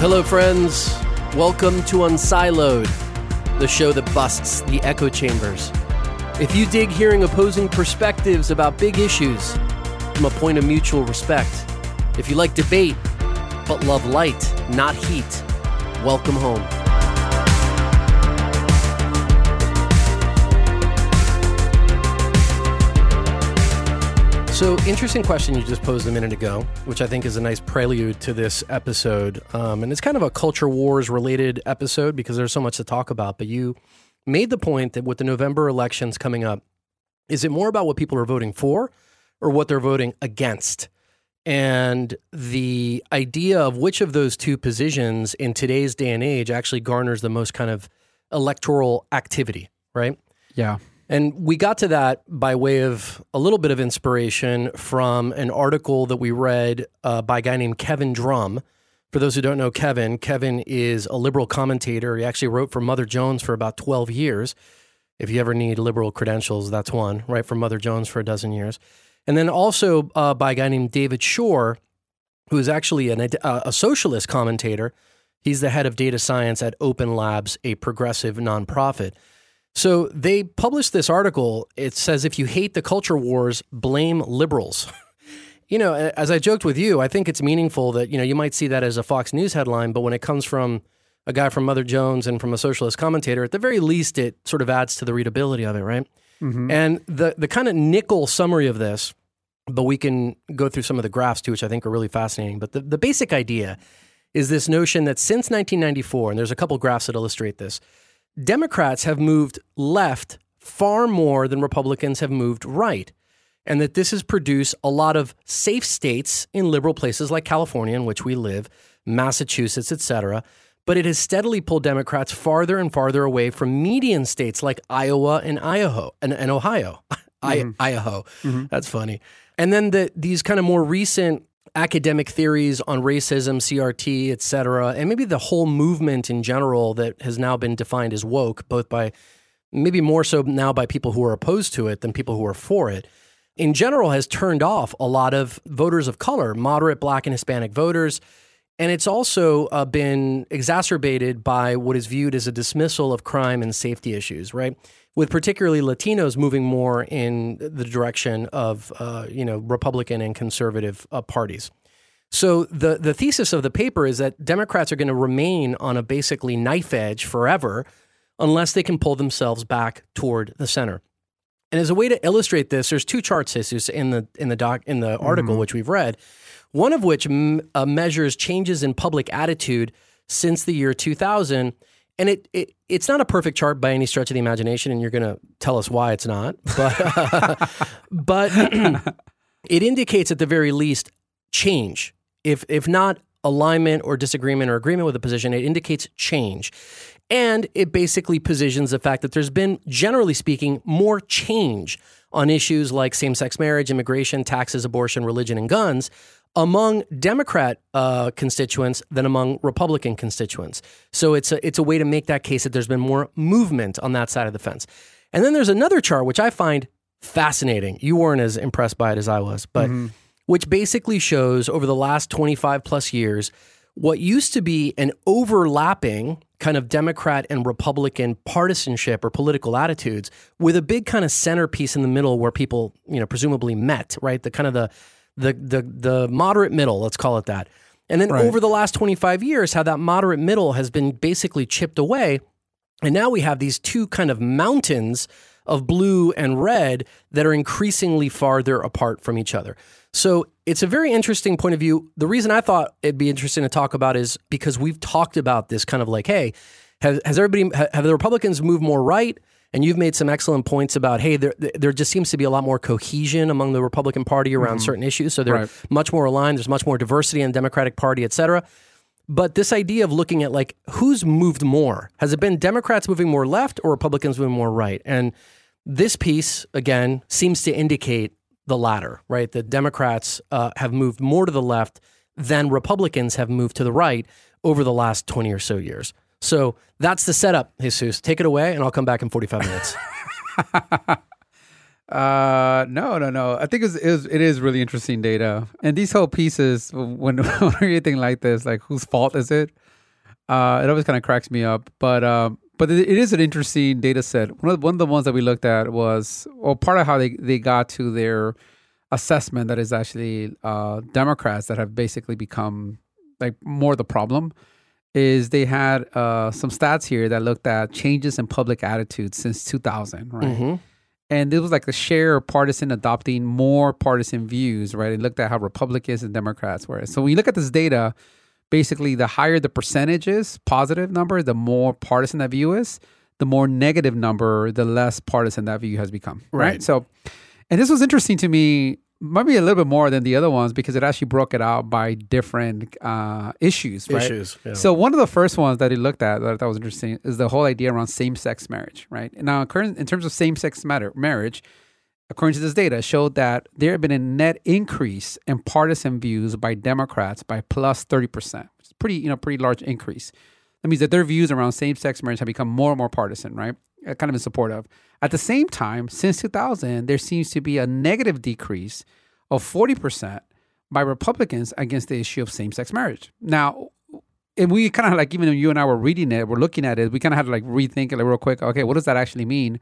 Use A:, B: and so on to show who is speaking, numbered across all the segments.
A: Hello, friends. Welcome to Unsiloed, the show that busts the echo chambers. If you dig hearing opposing perspectives about big issues from a point of mutual respect, if you like debate but love light, not heat, welcome home. So, interesting question you just posed a minute ago, which I think is a nice prelude to this episode. Um, and it's kind of a culture wars related episode because there's so much to talk about. But you made the point that with the November elections coming up, is it more about what people are voting for or what they're voting against? And the idea of which of those two positions in today's day and age actually garners the most kind of electoral activity, right?
B: Yeah.
A: And we got to that by way of a little bit of inspiration from an article that we read uh, by a guy named Kevin Drum. For those who don't know Kevin, Kevin is a liberal commentator. He actually wrote for Mother Jones for about 12 years. If you ever need liberal credentials, that's one, right? For Mother Jones for a dozen years. And then also uh, by a guy named David Shor, who is actually an, uh, a socialist commentator. He's the head of data science at Open Labs, a progressive nonprofit. So they published this article. It says if you hate the culture wars, blame liberals. you know, as I joked with you, I think it's meaningful that, you know, you might see that as a Fox News headline, but when it comes from a guy from Mother Jones and from a socialist commentator, at the very least, it sort of adds to the readability of it, right? Mm-hmm. And the the kind of nickel summary of this, but we can go through some of the graphs too, which I think are really fascinating. But the, the basic idea is this notion that since 1994, and there's a couple graphs that illustrate this, Democrats have moved left far more than Republicans have moved right. And that this has produced a lot of safe states in liberal places like California, in which we live, Massachusetts, etc. But it has steadily pulled Democrats farther and farther away from median states like Iowa and Idaho and, and Ohio. Mm-hmm. Idaho. Mm-hmm. That's funny. And then the, these kind of more recent academic theories on racism, CRT, et cetera, and maybe the whole movement in general that has now been defined as woke, both by maybe more so now by people who are opposed to it than people who are for it, in general has turned off a lot of voters of color, moderate black and Hispanic voters. And it's also uh, been exacerbated by what is viewed as a dismissal of crime and safety issues, right? With particularly Latinos moving more in the direction of uh, you know Republican and conservative uh, parties. So the the thesis of the paper is that Democrats are going to remain on a basically knife edge forever unless they can pull themselves back toward the center. And as a way to illustrate this, there's two charts, in the in the doc in the article mm-hmm. which we've read. One of which m- uh, measures changes in public attitude since the year 2000 and it, it it's not a perfect chart by any stretch of the imagination, and you're going to tell us why it's not, but but it indicates at the very least change. If if not alignment or disagreement or agreement with a position, it indicates change. And it basically positions the fact that there's been, generally speaking, more change on issues like same sex marriage, immigration, taxes, abortion, religion, and guns among Democrat uh, constituents than among Republican constituents. So it's a, it's a way to make that case that there's been more movement on that side of the fence. And then there's another chart, which I find fascinating. You weren't as impressed by it as I was, but mm-hmm. which basically shows over the last 25 plus years what used to be an overlapping kind of Democrat and Republican partisanship or political attitudes with a big kind of centerpiece in the middle where people, you know, presumably met, right? The kind of the the the the moderate middle, let's call it that. And then
B: Right.
A: over the last 25 years, how that moderate middle has been basically chipped away. And now we have these two kind of mountains of blue and red that are increasingly farther apart from each other. So it's a very interesting point of view. The reason I thought it'd be interesting to talk about is because we've talked about this kind of like, hey, has, has everybody, have the Republicans moved more right? And you've made some excellent points about, hey, there, there just seems to be a lot more cohesion among the Republican Party around certain issues. So they're
B: Right.
A: much more aligned. There's much more diversity in the Democratic Party, et cetera. But this idea of looking at like who's moved more has it been Democrats moving more left or Republicans moving more right? And this piece again seems to indicate the latter, right? The Democrats uh, have moved more to the left than Republicans have moved to the right over the last twenty or so years. So that's the setup, Jesus. Take it away, and I'll come back in forty-five minutes.
B: Uh, no, no, no. I think it's, it is, it is really interesting data. And these whole pieces, when, when anything like this, like whose fault is it? Uh, it always kind of cracks me up. But um, but it, it is an interesting data set. One of, one of the ones that we looked at was, well, part of how they, they got to their assessment that is actually uh, Democrats that have basically become like more the problem is they had uh, some stats here that looked at changes in public attitudes since 2000, right?
A: Mhm.
B: and it was like the share of partisan adopting more partisan views, right? It looked at how Republicans and Democrats were. So when you look at this data, basically the higher the percentage is, positive number, the more partisan that view is, the more negative number, the less partisan that view has become. Right.
A: Right.
B: So, and this was interesting to me, maybe a little bit more than the other ones because it actually broke it out by different uh, issues, right?
A: Issues, yeah.
B: So one of the first ones that he looked at that I thought was interesting is the whole idea around same-sex marriage, right? Now, current in terms of same-sex matter, marriage, according to this data, showed that there had been a net increase in partisan views by Democrats by plus thirty percent, It's pretty, you know, pretty large increase. That means that their views around same-sex marriage have become more and more partisan, right? Uh, Kind of in support of. At the same time, since 2000, there seems to be a negative decrease of 40% by Republicans against the issue of same-sex marriage. Now, and we kind of like even when you and I were reading it, we're looking at it, we kind of had to like rethink it like real quick. Okay, what does that actually mean?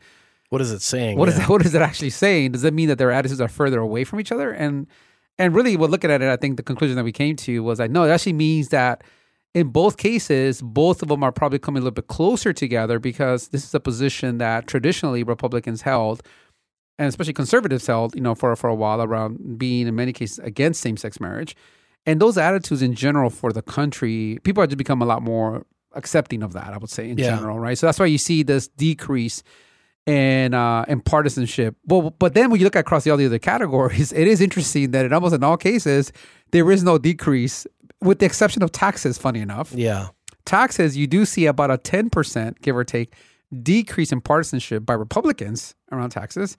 A: What is it saying?
B: What is
A: Yeah.
B: that, what is it actually saying? Does that mean that their attitudes are further away from each other? And and really, we're looking at it. I think the conclusion that we came to was like, no, it actually means that in both cases, both of them are probably coming a little bit closer together because this is a position that traditionally Republicans held, and especially conservatives held, you know, for for a while around being in many cases against same sex marriage, and those attitudes in general for the country, people have just become a lot more accepting of that. I would say in
A: Yeah.
B: general, right? So that's why you see this decrease and uh, and partisanship. Well, but then when you look across all the other categories, it is interesting that in almost in all cases there is no decrease, with the exception of taxes. Funny enough,
A: Yeah.
B: taxes you do see about a ten percent, give or take, decrease in partisanship by Republicans around taxes.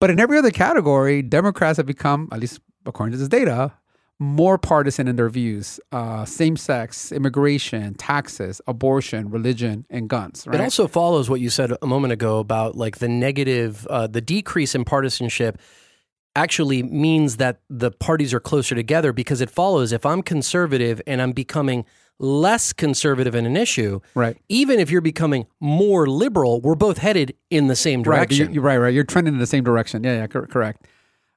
B: But in every other category, Democrats have become, at least according to this data, more partisan in their views. Uh, same sex, immigration, taxes, abortion, religion, and guns. Right?
A: It also follows what you said a moment ago about like the negative, uh, the decrease in partisanship actually means that the parties are closer together because it follows if I'm conservative and I'm becoming less conservative in an issue,
B: Right.
A: even if you're becoming more liberal, we're both headed in the same
B: Right,
A: direction.
B: you're, you're right, right. You're trending in the same direction. Yeah, yeah, cor- correct.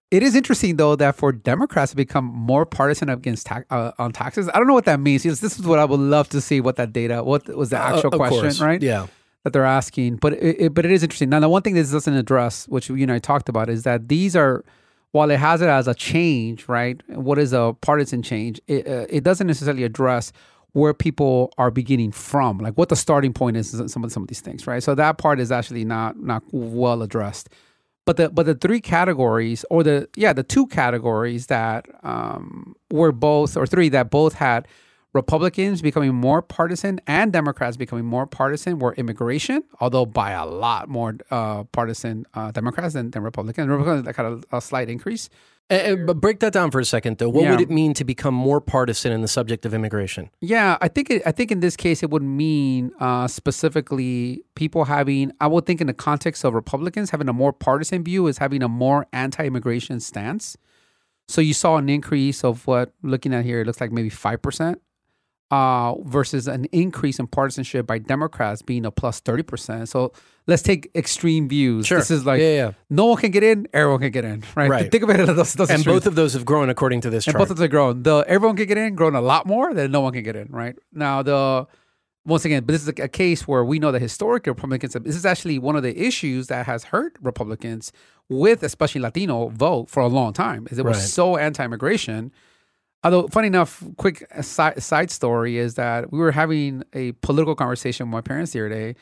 B: It is interesting though that for Democrats to become more partisan against ta- uh, on taxes. I don't know what that means. This is what I would love to see. What that data? What was the
A: Uh,
B: actual
A: of
B: question?
A: course.
B: Right?
A: Yeah.
B: That they're asking, but it, it, but it is interesting. Now, the one thing this doesn't address, which you and I talked about, is that these are while it has it as a change, right? What is a partisan change? It, uh, it doesn't necessarily address where people are beginning from, like what the starting point is. in Some of some of these things, right? So that part is actually not not well addressed. But the but the three categories, or the yeah, the two categories that um, were both or three that both had Republicans becoming more partisan and Democrats becoming more partisan were immigration, although by a lot more uh, partisan uh, Democrats than, than Republicans. Republicans like, had a, a slight increase.
A: But break that down for a second, though. What
B: Yeah.
A: would it mean to become more partisan in the subject of immigration?
B: Yeah, I think it, I think in this case it would mean uh, specifically people having. I would think in the context of Republicans having a more partisan view is having a more anti-immigration stance. So you saw an increase of what looking at here it looks like maybe five percent uh, versus an increase in partisanship by Democrats being a plus 30%. So let's take extreme views.
A: Sure.
B: This is like
A: Yeah, yeah.
B: no one can get in, everyone can get in, right?
A: Right.
B: Think of it as those, those
A: and
B: extremes.
A: both of those have grown according to this
B: and
A: chart.
B: both of them are grown. The everyone can get in, grown a lot more than no one can get in, right? Now the once again, but this is a, case where we know that historically Republicans. This is actually one of the issues that has hurt Republicans with especially Latino vote for a long time. Is it was
A: Right.
B: so anti-immigration. Although, funny enough, quick side, side story is that we were having a political conversation with my parents the other day,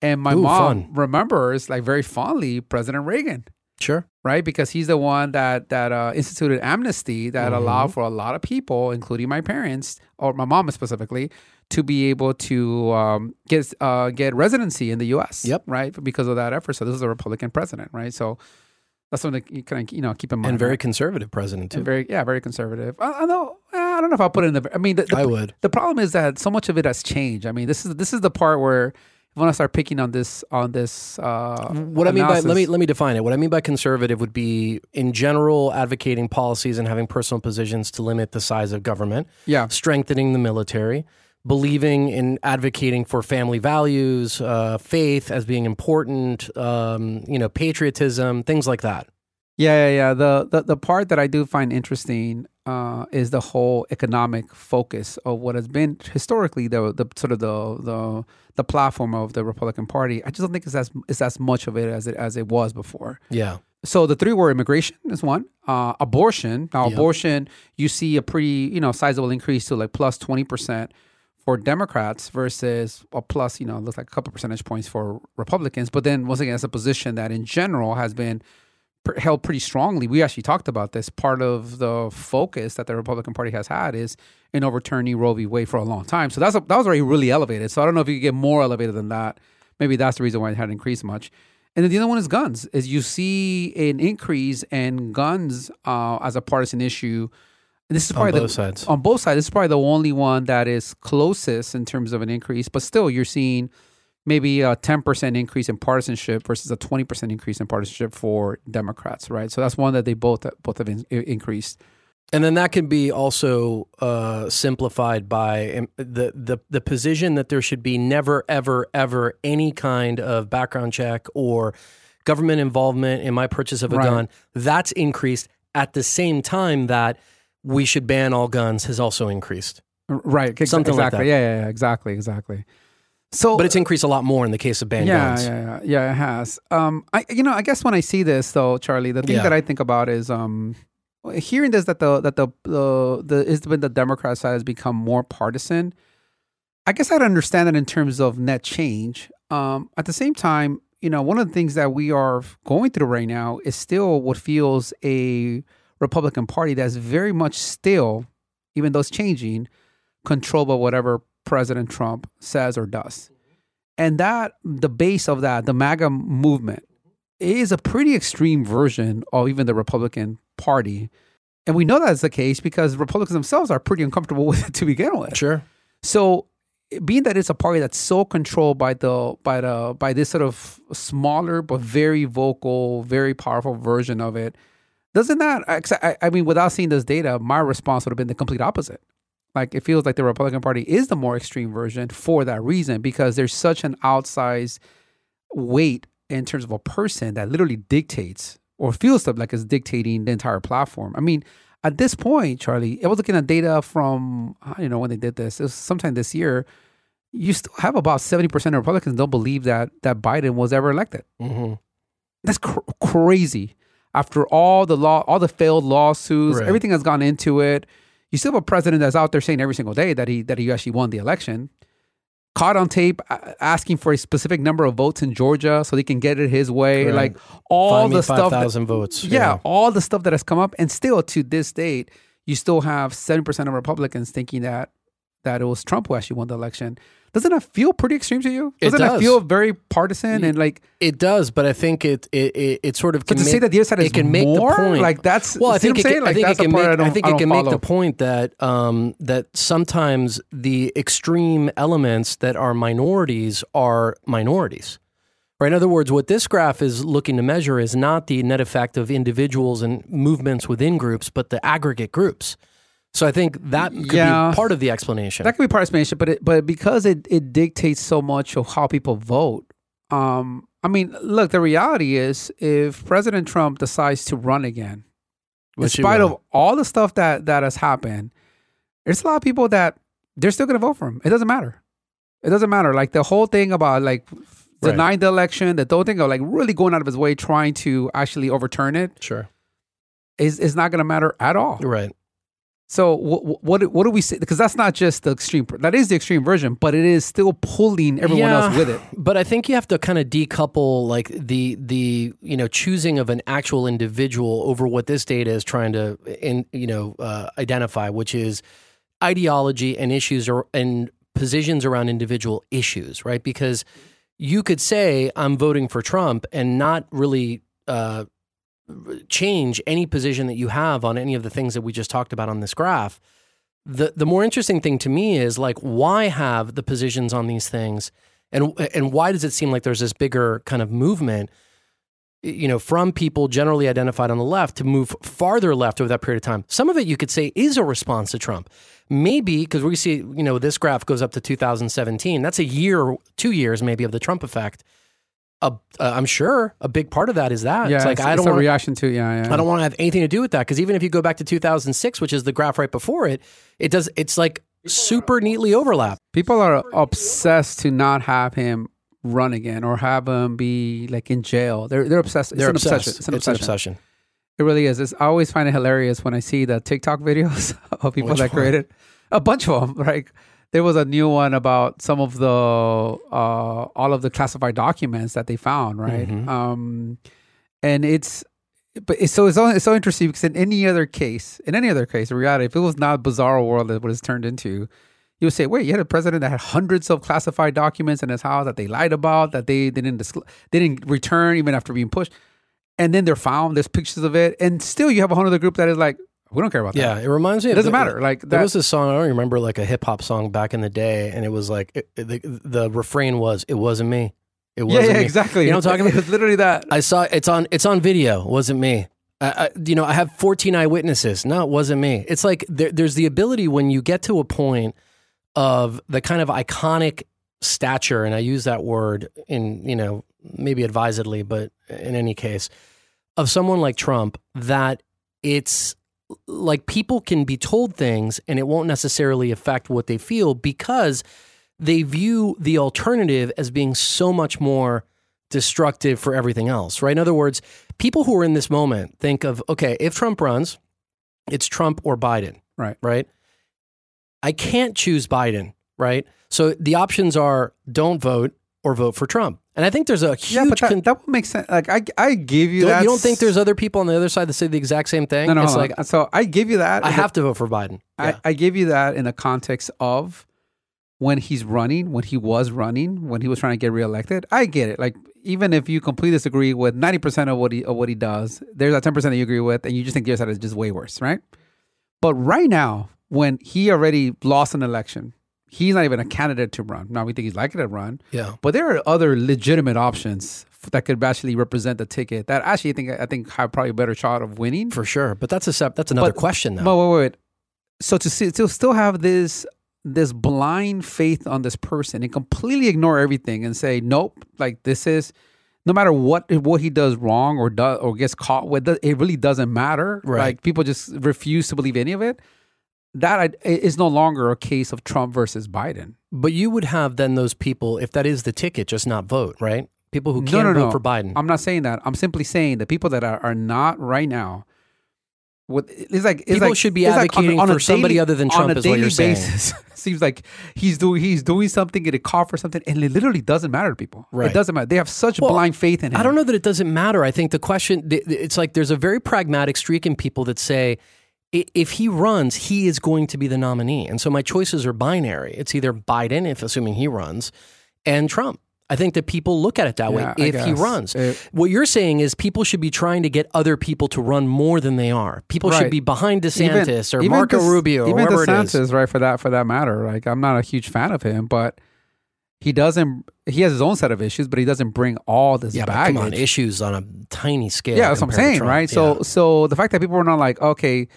B: and my
A: Ooh,
B: mom
A: fun.
B: remembers like very fondly President Reagan
A: sure.
B: right? Because he's the one that that uh, instituted amnesty that
A: Mm-hmm.
B: allowed for a lot of people, including my parents or my mom specifically, to be able to um, get uh, get residency in the U.S.
A: Yep.
B: right because of that effort. So this is a Republican president, right? So that's something you kind of you know keep in mind.
A: And very
B: right?
A: conservative president, too.
B: And very yeah, very conservative. I, I know. I don't know if I'll put it in the. I mean, the, the,
A: I would.
B: the problem is that so much of it has changed. I mean, this is this is the part where I start picking on this on this. Uh,
A: What I mean by let me let me define it. What I mean by conservative would be in general advocating policies and having personal positions to limit the size of government,
B: yeah,
A: strengthening the military, believing in advocating for family values, uh, faith as being important, um, you know, patriotism, things like that.
B: Yeah, yeah, yeah. The, the the part that I do find interesting uh, is the whole economic focus of what has been historically the the sort of the the the platform of the Republican Party. I just don't think it's as it's as much of it as it as it was before.
A: Yeah.
B: So the three were immigration is one, uh, abortion. Now abortion, you see a pretty you know sizable increase to like plus twenty percent for Democrats versus a plus you know looks like a couple percentage points for Republicans. But then once again, it's a position that in general has been held pretty strongly. We actually talked about this. Part of the focus that the Republican Party has had is in overturning Roe v. Wade for a long time. So that's a, that was already really elevated. So I don't know if you could get more elevated than that. Maybe that's the reason why it hadn't increased much. And then the other one is guns. Is you see an increase in guns uh, as a partisan issue. And this is
A: On
B: probably
A: both
B: the,
A: sides.
B: On both sides, this is probably the only one that is closest in terms of an increase. But still, you're seeing maybe a 10% increase in partisanship versus a 20% increase in partisanship for Democrats, right? So that's one that they both both have in, increased.
A: And then that can be also uh, simplified by um, the, the the position that there should be never, ever, ever any kind of background check or government involvement in my purchase of a
B: Right.
A: gun. That's increased at the same time that we should ban all guns has also increased.
B: Right. ex-
A: Something like
B: exactly.
A: that.
B: Yeah, yeah, yeah, exactly, exactly. So
A: But it's increased a lot more in the case of banned
B: yeah,
A: guns.
B: yeah, yeah, yeah, it has. Um, I, you know, I guess when I see this though, Charlie, the thing
A: Yeah.
B: that I think about is, um, hearing this that the that the the the is when the Democrat side has become more partisan. I guess I'd understand that in terms of net change. Um, at the same time, you know, one of the things that we are going through right now is still what feels a Republican Party that's very much still, even though it's changing, controlled by whatever President Trump says or does. And that the base of that, the MAGA movement, is a pretty extreme version of even the Republican Party. And we know that's the case because Republicans themselves are pretty uncomfortable with it to begin with.
A: Sure.
B: So being that it's a party that's so controlled by the by the by this sort of smaller but very vocal, very powerful version of it, doesn't that I, I mean, without seeing this data, my response would have been the complete opposite. Like it feels like the Republican Party is the more extreme version for that reason because there's such an outsized weight in terms of a person that literally dictates or feels like it's dictating the entire platform. I mean, at this point, Charlie, I was looking at data from I don't know when they did this. It was sometime this year. You still have about seventy percent of Republicans don't believe that that Biden was ever elected.
A: hmm
B: That's cr- crazy. After all the law, all the failed lawsuits,
A: Right.
B: everything that's gone into it, you still have a president that's out there saying every single day that he that he actually won the election. Caught on tape asking for a specific number of votes in Georgia so they can get it his way.
A: Right.
B: Like all
A: Find
B: the stuff. that-
A: 5,000 votes.
B: yeah, all the stuff that has come up, and still to this date, you still have seven percent of Republicans thinking that that it was Trump who actually won the election. Doesn't that feel pretty extreme to you?
A: It
B: Doesn't that
A: does.
B: feel very partisan and like?
A: It does, but I think it it it, it sort of
B: But
A: can
B: to
A: make,
B: say that the other side is
A: can make
B: more,
A: the point.
B: like that's
A: well, I think it can, I think it can make
B: I
A: I think
B: I
A: it can make the point that um that sometimes the extreme elements that are minorities are minorities. Right. In other words, what this graph is looking to measure is not the net effect of individuals and movements within groups, but the aggregate groups. So I think that could
B: Yeah.
A: be part of the explanation.
B: That could be part of the explanation, but it, but because it, it dictates so much of how people vote. Um, I mean, look, the reality is, if President Trump decides to run again, in
A: Which he
B: spite of all the stuff that that has happened, there's a lot of people that they're still going to vote for him. It doesn't matter. It doesn't matter. Like the whole thing about like
A: Right.
B: denying the election, the whole thing of like really going out of his way trying to actually overturn it
A: sure.
B: is is not going to matter at all.
A: Right.
B: So what what what do we say? Because that's not just the extreme. That is the extreme version, but it is still pulling everyone else with it.
A: But I think you have to kind of decouple like the the you know choosing of an actual individual over what this data is trying to in you know uh, identify, which is ideology and issues or and positions around individual issues, right? Because you could say I'm voting for Trump and not really uh, change any position that you have on any of the things that we just talked about on this graph. The the more interesting thing to me is like why have the positions on these things? And and why does it seem like there's this bigger kind of movement you know from people generally identified on the left to move farther left over that period of time? Some of it you could say is a response to trump. Maybe because we see you know this graph goes up to 2017 that's a year two years maybe of the trump effect uh, uh, i'm sure a big part of that is that
B: Yeah,
A: it's like i don't
B: a
A: want
B: reaction to yeah, yeah.
A: I don't want to have anything to do with that because even if you go back to 2006, which is the graph right before it, it does. It's like super neatly overlap.
B: People are obsessed to not have him run again or have him be like in jail. They're they're obsessed. It's
A: They're
B: an
A: obsessed.
B: obsession. It's an obsession.
A: obsession.
B: It really is. It's, I always find it hilarious when I see the TikTok videos of people
A: Which
B: that
A: one?
B: created a bunch of them. Like there was a new one about some of the uh, all of the classified documents that they found, right?
A: Mhm.
B: Um, and it's but it's so it's so, it's so interesting because in any other case, in any other case, in reality, if it was not a bizarre world that what it's turned into, you would say, wait, you had a president that had hundreds of classified documents in his house that they lied about, that they, they didn't they didn't return even after being pushed, and then they're found. There's pictures of it, and still you have a whole other group that is like, we don't care about that.
A: Yeah, it reminds me.
B: It doesn't
A: the-
B: matter. Like
A: There
B: that,
A: was this song I don't remember, like a hip hop song back in the day, and it was like it, the the refrain was, "It wasn't me, it wasn't
B: yeah,
A: me."
B: exactly.
A: You know what I'm talking
B: about? was literally that.
A: I saw it's on it's on video. Wasn't me. I, I, you know, I have 14 eyewitnesses. No, it wasn't me. It's like there, there's the ability when you get to a point of the kind of iconic stature, and I use that word in you know maybe advisedly, but in any case, of someone like Trump, that it's like people can be told things and it won't necessarily affect what they feel because they view the alternative as being so much more destructive for everything else, right? In other words, people who are in this moment think of, okay, if Trump runs, it's Trump or Biden,
B: Right.
A: Right. I can't choose Biden, right? So the options are don't vote or vote for Trump. And I think there's a huge.
B: yeah, but that,
A: con-
B: that would make sense. Like I, I give you
A: don't,
B: that.
A: you don't think there's other people on the other side that say the exact same thing?
B: no, no.
A: it's like
B: on. so I give you that.
A: I have to vote for Biden. Yeah.
B: I, I give you that in the context of when he's running, when he was running, when he was trying to get reelected. I get it. Like even if you completely disagree with ninety percent of what he of what he does, there's that ten percent that you agree with, and you just think the other side is just way worse, right? But right now, when he already lost an election, he's not even a candidate to run. Now we think he's likely to run,
A: yeah.
B: but there are other legitimate options that could actually represent the ticket that actually I think I think have probably a better shot of winning.
A: For sure. But that's a sep- that's another
B: But-
A: question though.
B: But wait, wait, wait. So to see, to still have this this blind faith on this person and completely ignore everything and say nope, like this is no matter what what he does wrong or does or gets caught with, it really doesn't matter.
A: Right.
B: Like people just refuse to believe any of it. That is no longer a case of Trump versus Biden.
A: But you would have then those people, if that is the ticket, just not vote, right? People who can't
B: no,
A: vote
B: no.
A: for Biden.
B: I'm not saying that. I'm simply saying the people that are, are not right now. What it's like? It's
A: People
B: like,
A: should be
B: it's like
A: advocating
B: a
A: for somebody other than Trump
B: on a
A: is what
B: daily
A: you're saying.
B: basis. seems like he's doing he's doing something, get a call for something, and it literally doesn't matter to people.
A: Right.
B: It doesn't matter. They have such
A: Well,
B: blind faith in him.
A: I don't know that it doesn't matter. I think the question, it's like there's a very pragmatic streak in people that say, if he runs, he is going to be the nominee. And so my choices are binary. It's either Biden, if assuming he runs, and Trump. I think that people look at it that
B: Yeah,
A: way if he runs.
B: It-
A: what you're saying is people should be trying to get other people to run more than they are. People should be behind DeSantis or
B: even
A: Marco Rubio or
B: even
A: whoever
B: DeSantis,
A: it is.
B: right? For that, for that matter, like I'm not a huge fan of him, but he doesn't. He has his own set of issues, but he doesn't bring all this
A: Yeah,
B: baggage.
A: come on, issues on a tiny scale.
B: yeah, that's what I'm saying, right? So,
A: Yeah.
B: so the fact that people were not like, okay,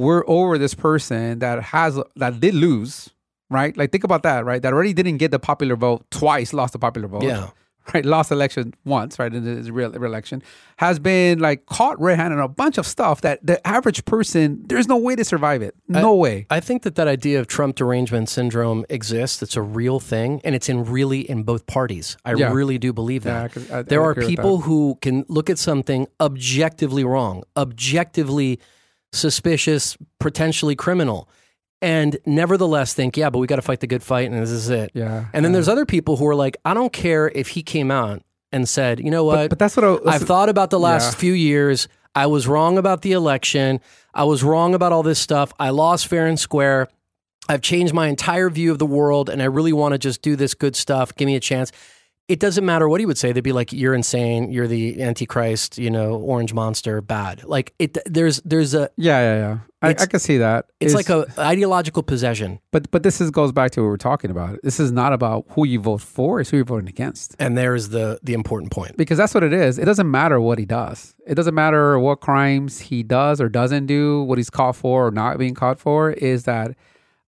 B: we're over this person that has that did lose, right? Like think about that, right? That already didn't get the popular vote twice, lost the popular vote.
A: Yeah.
B: Right, lost election once, right, in his real election, has been like caught red-handed on a bunch of stuff that the average person, there's no way to survive it, no way.
A: I think that that idea of Trump derangement syndrome exists. It's a real thing, and it's in really in both parties. I
B: Yeah.
A: really do believe that.
B: could- I- I
A: there are people who can look at something objectively wrong, objectively suspicious, potentially criminal, and nevertheless think, yeah, but we got to fight the good fight, and this is it.
B: Yeah,
A: And then
B: yeah.
A: there's other people who are like, I don't care if he came out and said, you know what,
B: but that's what I,
A: I've thought about the last
B: Yeah.
A: few years. I was wrong about the election. I was wrong about all this stuff. I lost fair and square. I've changed my entire view of the world and I really want to just do this good stuff. Give me a chance. It doesn't matter what he would say. They'd be like, "You're insane. You're the antichrist. You know, orange monster. Bad." Like it. There's there's a.
B: Yeah, yeah, yeah. I, I can see that.
A: It's like a ideological possession,
B: but but this is goes back to what we're talking about. This is not about who you vote for; it's who you're voting against.
A: and there's the the important point.
B: Because that's what it is. It doesn't matter what he does. It doesn't matter what crimes he does or doesn't do. What he's caught for or not being caught for is that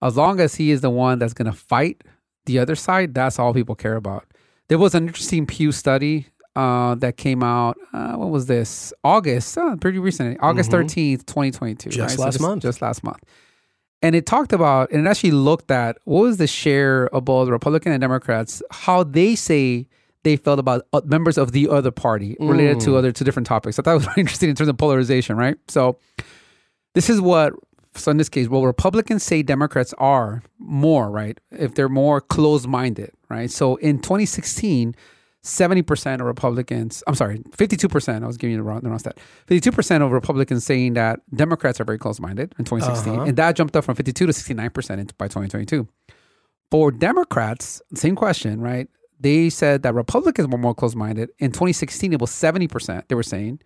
B: as long as he is the one that's going to fight the other side, that's all people care about. There was an interesting Pew study uh, that came out. Uh, what was this? August, uh, pretty recently, August thirteenth, twenty twenty two.
A: Mm-hmm. Just last month.
B: Just last month. And it talked about, and it actually looked at what was the share of both Republican and Democrats, how they say they felt about uh, members of the other party related
A: Mm.
B: to other to different topics. I thought it was interesting in terms of polarization, right? So this is what so in this case, well, Republicans say Democrats are more, right? If they're more closed minded, right? So in 2016, 70% of Republicans, I'm sorry, 52%, I was giving you the wrong, the wrong stat. 52% of Republicans saying that Democrats are very close minded in 2016.
A: Uh-huh.
B: And that jumped up from 52 to 69% by 2022. For Democrats, same question, right? They said that Republicans were more close minded. In 2016, it was 70%. They were saying,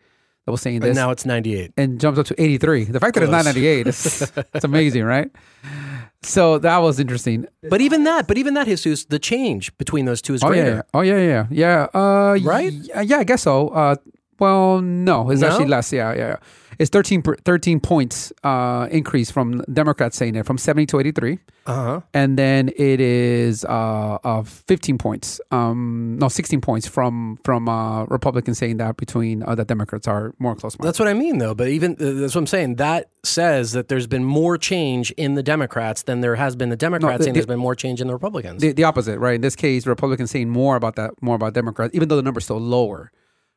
B: that was saying this
A: now it's 98.
B: and jumps up to 83. The fact that it's not 98 is it's amazing, right? So that was interesting.
A: But even that, but even that, Jesus, the change between those two is
B: Oh
A: greater.
B: yeah, oh yeah, yeah, yeah. Uh,
A: Right?
B: y- yeah, I guess so. Uh, well, no, it's
A: No?
B: actually less. Yeah, yeah, yeah. It's 13, 13 points uh, increase from Democrats saying it from 70 to 83.
A: Uh huh.
B: And then it is uh, uh, 15 points, um, no, 16 points from from uh, Republicans saying that between uh, that Democrats are more close.
A: That's what I mean, though. But even uh, that's what I'm saying. That says that there's been more change in the Democrats than there has been the Democrats,
B: the-
A: and there's been more change in the Republicans.
B: the, the opposite, right? In this case, Republicans saying more about that, more about Democrats, even though the number's still lower,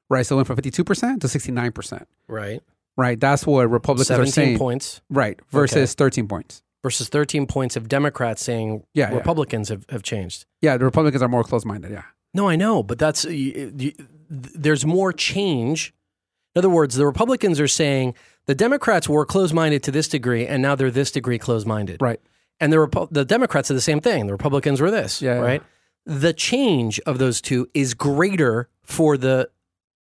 B: right? So it went from fifty two percent to sixty nine percent,
A: right.
B: Right? That's what Republicans are
A: 17
B: saying,
A: points
B: right? Versus thirteen points.
A: versus 13 points of Democrats saying
B: Yeah, yeah.
A: Republicans Have, have changed.
B: Yeah, the Republicans are more close minded. Yeah,
A: No, I know, but that's you, you, there's more change. In other words, the Republicans are saying the Democrats were close-minded to this degree, and now they're this degree close-minded.
B: right.
A: And the Repu- the Democrats are the same thing. The Republicans were this,
B: Yeah, yeah.
A: right? The change of those two is greater for the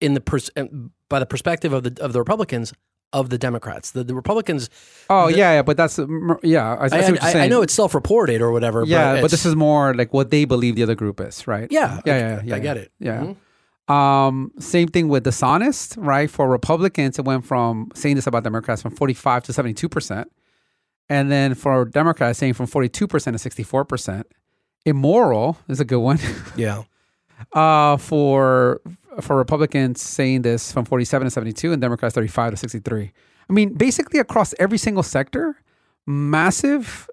A: in the pers- uh, by the perspective of the of the Republicans of the Democrats. The, the Republicans,
B: Oh
A: The-
B: yeah, yeah, but that's yeah. I, I
A: I, I, know it's self-reported or whatever.
B: yeah,
A: but,
B: but, this is more like what they believe the other group is, right?
A: yeah,
B: yeah,
A: I-
B: yeah, yeah.
A: I get it.
B: Yeah.
A: Mhm.
B: Um, same thing with dishonest, right? For Republicans, it went from saying this about Democrats from 45 to 72 percent, and then for Democrats, saying from 42 percent to 64 percent. Immoral is a good one.
A: yeah.
B: uh, for for Republicans, saying this from 47 to 72, and Democrats 35 to 63. I mean, basically across every single sector, massive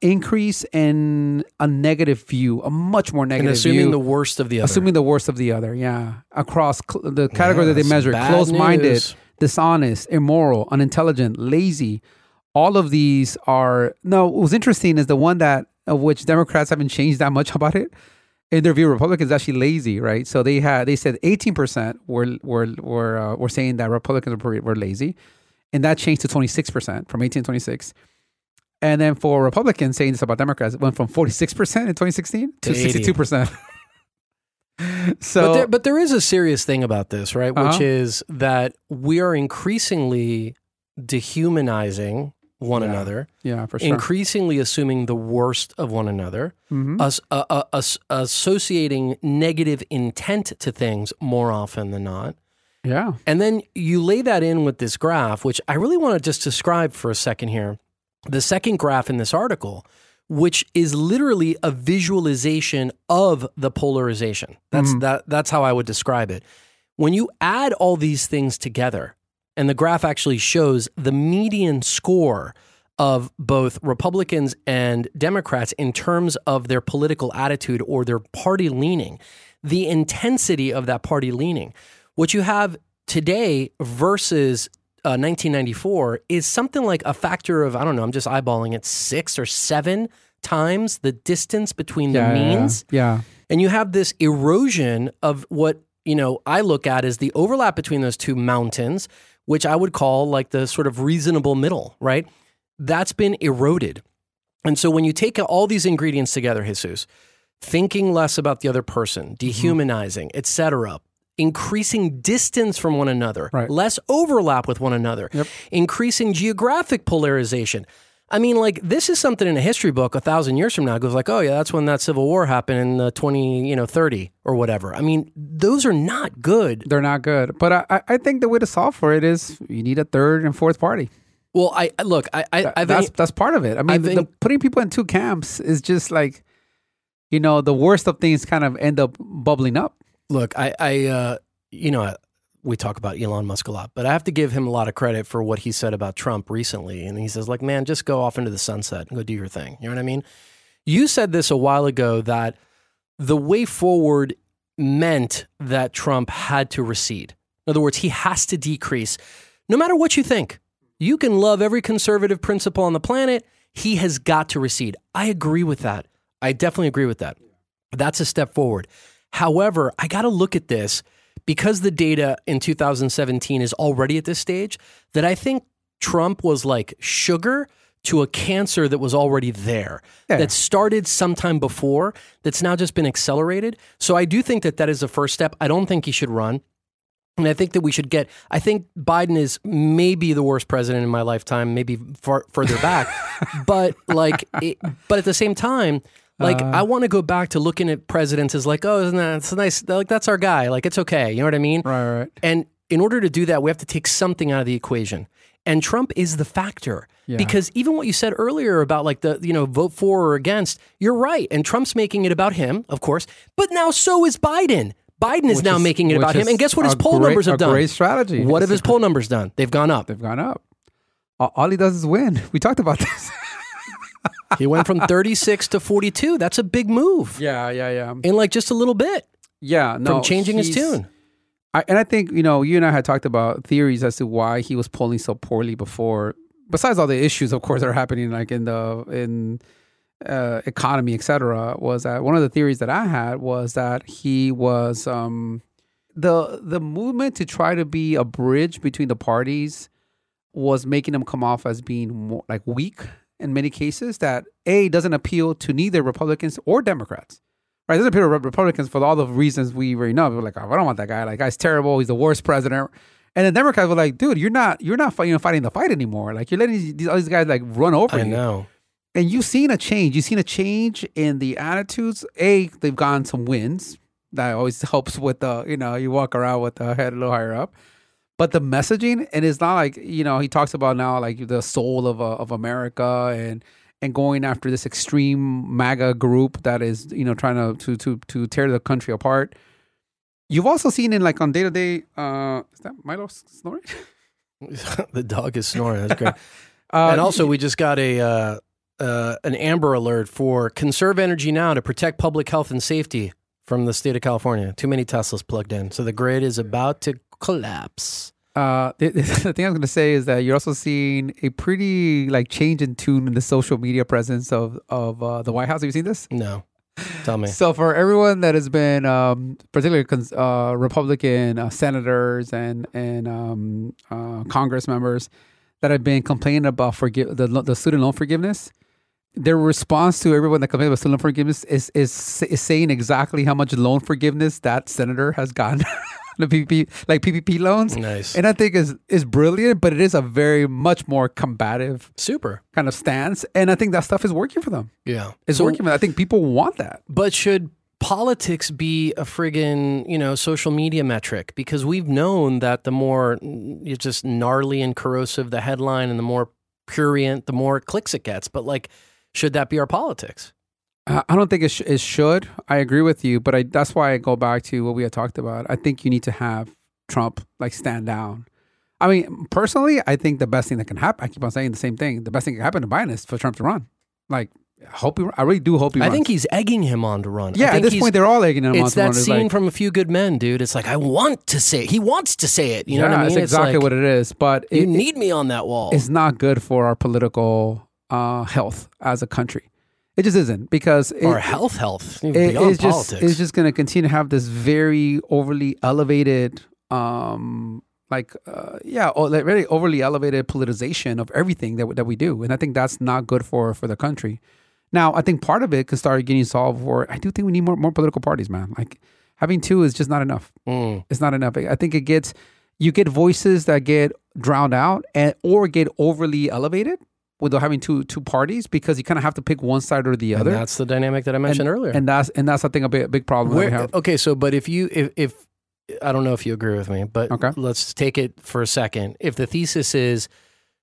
B: increase in a negative view, a much more
A: And
B: negative
A: assuming
B: view.
A: the worst of the other.
B: assuming the worst of the other, yeah. Across cl- the category that they measure,
A: news.
B: dishonest, immoral, unintelligent, lazy. All of these are no. What was interesting is the one that of which Democrats haven't changed that much about it. In their view, Republicans actually lazy, right? So they had they said eighteen percent were were were uh, were saying that Republicans were, were lazy, and that changed to twenty six percent from eighteen to twenty six. And then for Republicans saying this about Democrats, it went from forty six percent in twenty sixteen to
A: To 80.
B: sixty two percent. So
A: but there, but there is a serious thing about this, right? Which
B: Uh-huh.
A: is that we are increasingly dehumanizing one
B: Yeah.
A: another,
B: yeah, for sure.
A: increasingly assuming the worst of one another,
B: Mhm.
A: us, uh, uh, us associating negative intent to things more often than not,
B: Yeah.
A: And then you lay that in with this graph, which I really want to just describe for a second here. The second graph in this article, which is literally a visualization of the polarization. That's that that's how I would describe it. When you add all these things together, and the graph actually shows the median score of both Republicans and Democrats in terms of their political attitude or their party leaning, the intensity of that party leaning. What you have today versus uh, 1994 is something like a factor of, I don't know, I'm just eyeballing it, six or seven times the distance between the
B: Yeah.
A: means.
B: Yeah.
A: And you have this erosion of what, you know, I look at as the overlap between those two mountains, which I would call like the sort of reasonable middle, right? That's been eroded. And so when you take all these ingredients together, Jesus, thinking less about the other person, mm-hmm. dehumanizing, et cetera, increasing distance from one another,
B: Right.
A: less overlap with one another, increasing geographic polarization. I mean, like this is something in a history book a thousand years from now goes like, oh yeah, that's when that civil war happened in uh, twenty, you know, thirty or whatever. I mean, those are not good.
B: They're not good. But I, I- I think the way to solve for it is you need a third and fourth party.
A: Well, I I- look, I I, I've
B: that's that's part of it. I mean, the,
A: think-
B: putting people in two camps is just like, you know, the worst of things kind of end up bubbling up.
A: Look, I, I, uh, you know, we talk about Elon Musk a lot, but I have to give him a lot of credit for what he said about Trump recently. And he says, like, man, just go off into the sunset and go do your thing. You know what I mean? You said this a while ago that the way forward meant that Trump had to recede. In other words, he has to decrease, no matter what you think. You can love every conservative principle on the planet. He has got to recede. I agree with that. I definitely agree with that. That's a step forward. However, I got to look at this because the data in 2017 is already at this stage that I think Trump was like sugar to a cancer that was already there
B: Yeah.
A: that started sometime before that's now just been accelerated. So I do think that that is the first step. I don't think he should run. And I think that we should get. I think Biden is maybe the worst president in my lifetime, maybe far further back. but like, it, but at the same time, like uh, I want to go back to looking at presidents as like, oh, isn't that it's nice? Like that's our guy. Like it's okay. You know what I mean?
B: Right, right.
A: And in order to do that, we have to take something out of the equation. And Trump is the factor.
B: Yeah.
A: Because even what you said earlier about like the, you know, vote for or against, you're right. And Trump's making it about him, of course. But now so is Biden. Biden is
B: Which
A: now
B: is-
A: making it about him. And guess what his poll
B: great-
A: numbers have done?
B: great strategy.
A: What have
B: It's
A: his poll numbers done? They've gone up.
B: They've gone up. All he does is win. We talked about this.
A: He went from 36 to 42. That's a big move
B: yeah, yeah, yeah.
A: in like just a little bit
B: Yeah, no.
A: from changing his tune.
B: I, and I think you know you and I had talked about theories as to why he was polling so poorly before. Besides all the issues, of course, that are happening like in the in uh, economy, etc. Was that one of the theories that I had was that he was um, the the movement to try to be a bridge between the parties was making him come off as being more like weak in many cases. That a doesn't appeal to neither Republicans or Democrats. Right, it doesn't appeal to Republicans for all the reasons we already know. We're like, oh, I don't want that guy. Like, guy's terrible. He's the worst president. And the Democrats were like, dude, you're not, you're not fighting, fighting the fight anymore. Like, you're letting these, these all these guys like run over
A: I
B: you.
A: know.
B: And you've seen a change. You've seen a change in the attitudes. A, they've gotten some wins. That always helps with the, you know, you walk around with the head a little higher up. But the messaging, and it's not like, you know, he talks about now like the soul of uh, of America and and going after this extreme MAGA group that is, you know, trying to to to to tear the country apart. You've also seen in like on day to day. Uh, is that Milo snoring?
A: the dog is snoring. That's great.
B: Uh,
A: and also, we just got a uh, uh, an Amber Alert for conserve energy now to protect public health and safety from the state of California. Too many Teslas plugged in, so the grid is about to collapse.
B: Uh, the, the thing I was going to say is that you're also seeing a pretty like change in tune in the social media presence of of uh, the White House. Have you seen this?
A: No, tell me.
B: So for everyone that has been, um, particularly cons- uh, Republican uh, senators and and um, uh, Congress members that have been complaining about forgive the the student loan forgiveness, their response to everyone that complains about student loan forgiveness is is is saying exactly how much loan forgiveness that senator has gotten. the PPP like PPP loans.
A: Nice.
B: And I think is is brilliant, but it is a very much more combative
A: Super.
B: kind of stance, and I think that stuff is working for them.
A: Yeah.
B: It's
A: So-
B: working. For them. I think people want that.
A: But should politics be a friggin' you know social media metric? Because we've known that the more it's just gnarly and corrosive the headline, and the more prurient, the more clicks it gets. But like, should that be our politics?
B: I don't think it, sh- it should. I agree with you, but I, that's why I go back to what we had talked about. I think you need to have Trump like stand down. I mean, personally, I think the best thing that can happen. I keep on saying the same thing. The best thing that can happen to Biden is for Trump to run. Like, I hope he. I really do hope he.
A: I
B: runs.
A: think he's egging him on to run.
B: Yeah, at this point, they're all egging him on
A: It's
B: to
A: that
B: run. It's
A: scene
B: like-
A: from A Few Good Men, dude. It's like I want to say it. He wants to say it. You know
B: yeah,
A: what I mean?
B: It's exactly
A: like,
B: what it is. But
A: You
B: it,
A: need me on that wall.
B: it's not good for our political uh, health as a country. It just isn't because it,
A: Our health, health.
B: It-
A: beyond
B: it's just it's just going to continue to have this very overly elevated um like uh, yeah oh, like very overly elevated politicization of everything that, we- that we do. And i think that's not good for for the country. Now i think part of it could start getting solved for i do think we need more more political parties man. Like having two is just not enough.
A: Mm.
B: it's not enough. I think it gets you get voices that get drowned out and or get overly elevated without having two two parties because you kind of have to pick one side or the
A: And
B: other
A: that's the dynamic that I mentioned
B: and,
A: earlier.
B: and that's and that's I think a big big problem that we
A: Where,
B: have.
A: okay, so but if you if, if I don't know if you agree with me, but
B: Okay.
A: let's take it for a second. If the thesis is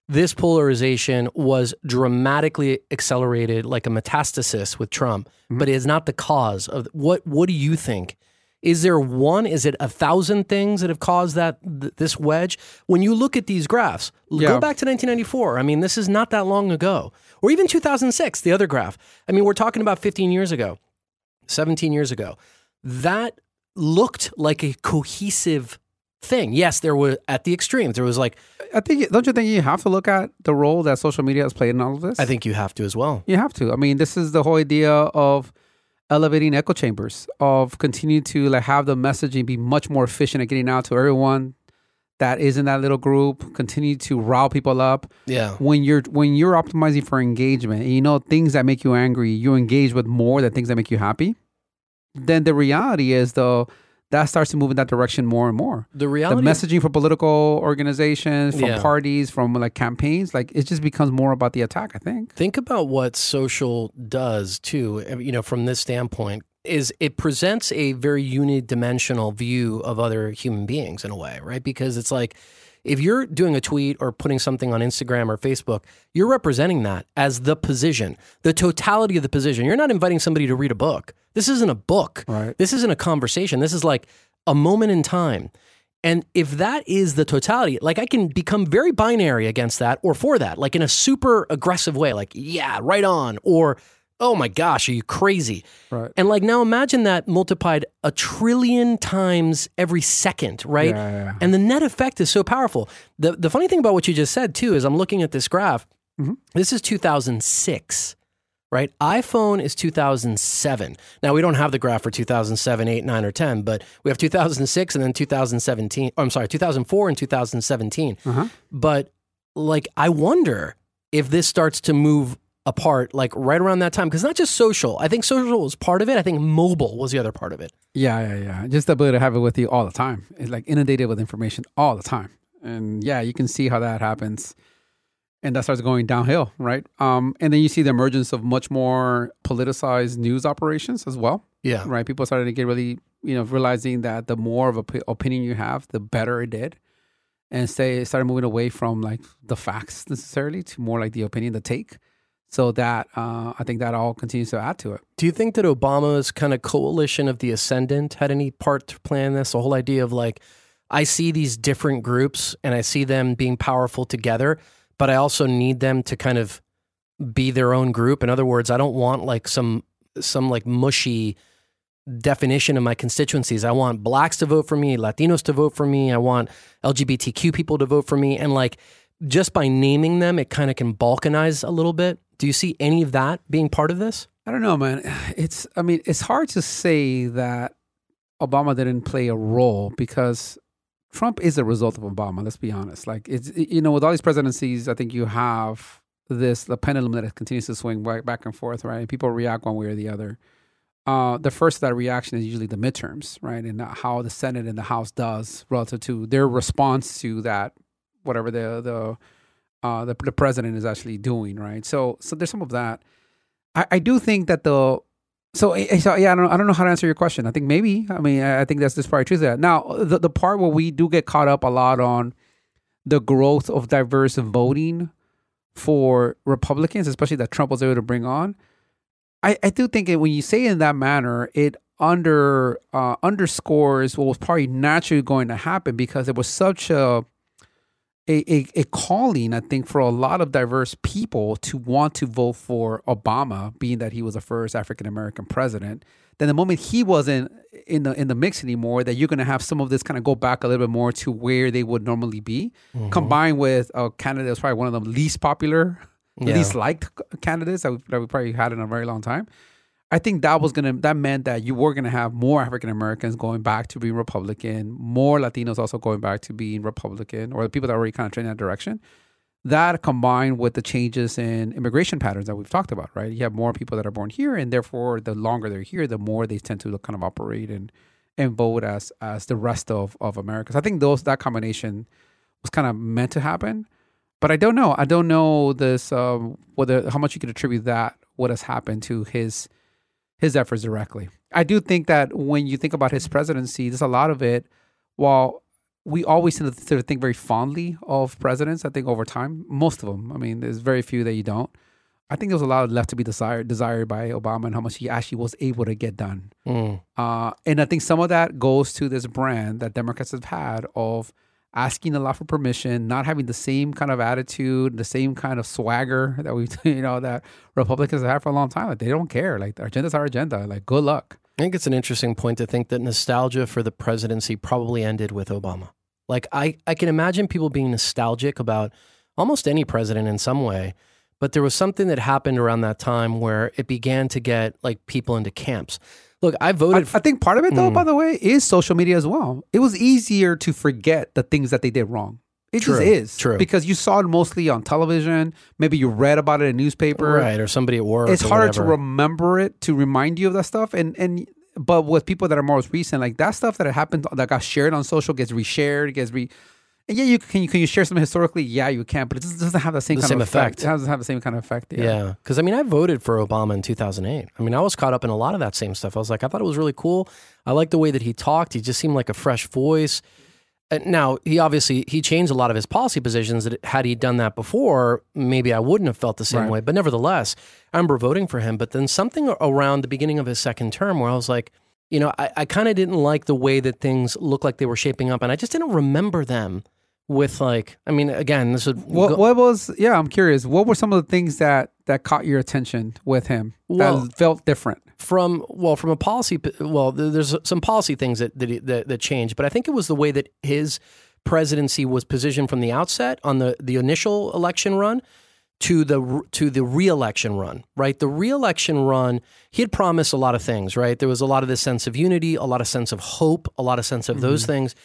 A: this polarization was dramatically accelerated like a metastasis with Trump,
B: Mm-hmm.
A: but it is not the cause of what what do you think? Is there one? Is it a thousand things that have caused that th- this wedge? When you look at these graphs,
B: Yeah.
A: go back to 1994. I mean, this is not that long ago, or even 2006. The other graph. I mean, we're talking about 15 years ago. 17 years ago, that looked like a cohesive thing. Yes, there were at the extremes. There was like,
B: I think don't you think you have to look at the role that social media has played in all of this?
A: I think you have to as well.
B: you have to. I mean, this is the whole idea of elevating echo chambers, of continue to like have the messaging be much more efficient at getting out to everyone that is in that little group. Continue to rile people up.
A: Yeah.
B: When you're when you're optimizing for engagement, and you know things that make you angry, you engage with more than things that make you happy. Then the reality is though that starts to move in that direction more and more.
A: The reality,
B: the messaging for political organizations, from
A: Yeah.
B: parties, from like campaigns, like it just becomes more about the attack. I think.
A: think about what social does too. uh, You know, from this standpoint, is it presents a very unidimensional view of other human beings in a way, right? Because it's like if you're doing a tweet or putting something on Instagram or Facebook, you're representing that as the position, the totality of the position. You're not inviting somebody to read a book. This isn't a book.
B: Right.
A: This isn't a conversation. This is like a moment in time. And if that is the totality, like I can become very binary against that or for that, like in a super aggressive way, like, yeah, right on, or, oh my gosh, are you crazy?
B: Right.
A: And like now imagine that multiplied a trillion times every second, right?
B: Yeah, yeah.
A: And the net effect is so powerful. The, the funny thing about what you just said, too, is I'm looking at this graph.
B: Mm-hmm.
A: This is 2006 right? iPhone is 2007. Now we don't have the graph for 2007, 8, 9 or 10, but we have 2006 and then 2017. oh, I'm sorry, 2004 and 2017.
B: Uh-huh.
A: But like I wonder if this starts to move apart like right around that time because not just social. I think social was part of it. I think mobile was the other part of it.
B: Yeah, yeah, yeah. Just the ability to have it with you all the time. It's like inundated with information all the time. And yeah, you can see how that happens. And that starts going downhill, right? Um, and then you see the emergence of much more politicized news operations as well,
A: Yeah.
B: right? People started to get really, you know, realizing that the more of a p- opinion you have, the better it did. And say started moving away from like the facts necessarily to more like the opinion, the take. So that uh, I think that all continues to add to it.
A: Do you think that Obama's kind of coalition of the ascendant had any part to play in this? The whole idea of like, I see these different groups and I see them being powerful together, but I also need them to kind of be their own group. In other words, I don't want like some some like mushy definition of my constituencies. I want blacks to vote for me, Latinos to vote for me, I want LGBTQ people to vote for me and like just by naming them it kind of can balkanize a little bit. Do you see any of that being part of this?
B: I don't know, man. It's I mean, it's hard to say that Obama didn't play a role because Trump is a result of Obama. Let's be honest. Like it's you know, with all these presidencies, I think you have this the pendulum that continues to swing back and forth, right? People react one way or the other. Uh, the first that reaction is usually the midterms, right, and how the Senate and the House does relative to their response to that, whatever the the uh, the, the president is actually doing, right? So so there's some of that. I, I do think that the So, eh, so yeah, I don't, I don't know how to answer your question. I think maybe. I mean, I think that's just probably true. That now, the the part where we do get caught up a lot on the growth of diverse voting for Republicans, especially that Trump was able to bring on. I, I do think it, when you say it in that manner, it under uh, underscores what was probably naturally going to happen because it was such a a, a, a calling, I think, for a lot of diverse people to want to vote for Obama, being that he was the first African American president. Then the moment he wasn't in the in the mix anymore, that you're going to have some of this kind of go back a little bit more to where they would normally be, mm-hmm. combined with a candidate that's probably one of the least popular,
A: Yeah.
B: least liked candidates that we, that we probably had in a very long time. I think that was gonna that meant that you were gonna have more African Americans going back to being Republican, more Latinos also going back to being Republican, or the people that were already kind of trend in that direction. That combined with the changes in immigration patterns that we've talked about, right? You have more people that are born here, and therefore, the longer they're here, the more they tend to kind of operate and and vote as as the rest of of Americans. I think those that combination was kind of meant to happen, but I don't know. I don't know this um, whether how much you could attribute that what has happened to his his efforts directly. I do think that when you think about his presidency, there's a lot of it. While we always tend to sort of think very fondly of presidents, I think over time, most of them. I mean, there's very few that you don't. I think there's a lot left to be desired desired by Obama and how much he actually was able to get done.
A: Mm.
B: Uh, and I think some of that goes to this brand that Democrats have had of asking a lot for permission, not having the same kind of attitude, the same kind of swagger that we, you know, that Republicans have had for a long time. Like they don't care. Like their agenda's our agenda. Like good luck.
A: I think it's an interesting point to think that nostalgia for the presidency probably ended with Obama. Like I, I can imagine people being nostalgic about almost any president in some way, but there was something that happened around that time where it began to get like people into camps. Look, I
B: I,
A: voted.
B: I think part of it, though,
A: Mm.
B: by the way, is social media as well. It was easier to forget the things that they did wrong. It
A: True,
B: just is.
A: true.
B: Because you saw it mostly on television. Maybe you read about it in a newspaper.
A: right, or somebody at work.
B: it's harder to remember it to remind you of that stuff and and but with people that are more recent like that stuff that happened that got shared on social gets reshared gets re and yeah you can you can you share something historically yeah you can but it just doesn't have the same
A: The
B: kind
A: same
B: of effect.
A: effect.
B: it doesn't have the same kind of effect yeah,
A: Yeah, because I mean, I voted for Obama in 2008. I mean, I was caught up in a lot of that same stuff. I was like, I thought it was really cool. I liked the way that he talked. He just seemed like a fresh voice. Uh, now he obviously he changed a lot of his policy positions. That had he done that before, maybe I wouldn't have felt the same
B: Right.
A: way. But nevertheless, I remember voting for him. But then something around the beginning of his second term, where I was like, you know, I, I kind of didn't like the way that things looked like they were shaping up, and I just didn't remember them with like. I mean, again, this would
B: what,
A: go-
B: what was yeah i'm curious what were some of the things that that caught your attention with him
A: Well-
B: that felt different?
A: from well from a policy well there's some policy things that that, that that changed but i think it was the way that his presidency was positioned from the outset on the the initial election run to the to the re-election run right? The re-election run he had promised a lot of things right? There was a lot of this sense of unity a lot of sense of hope a lot of sense of those mm-hmm. things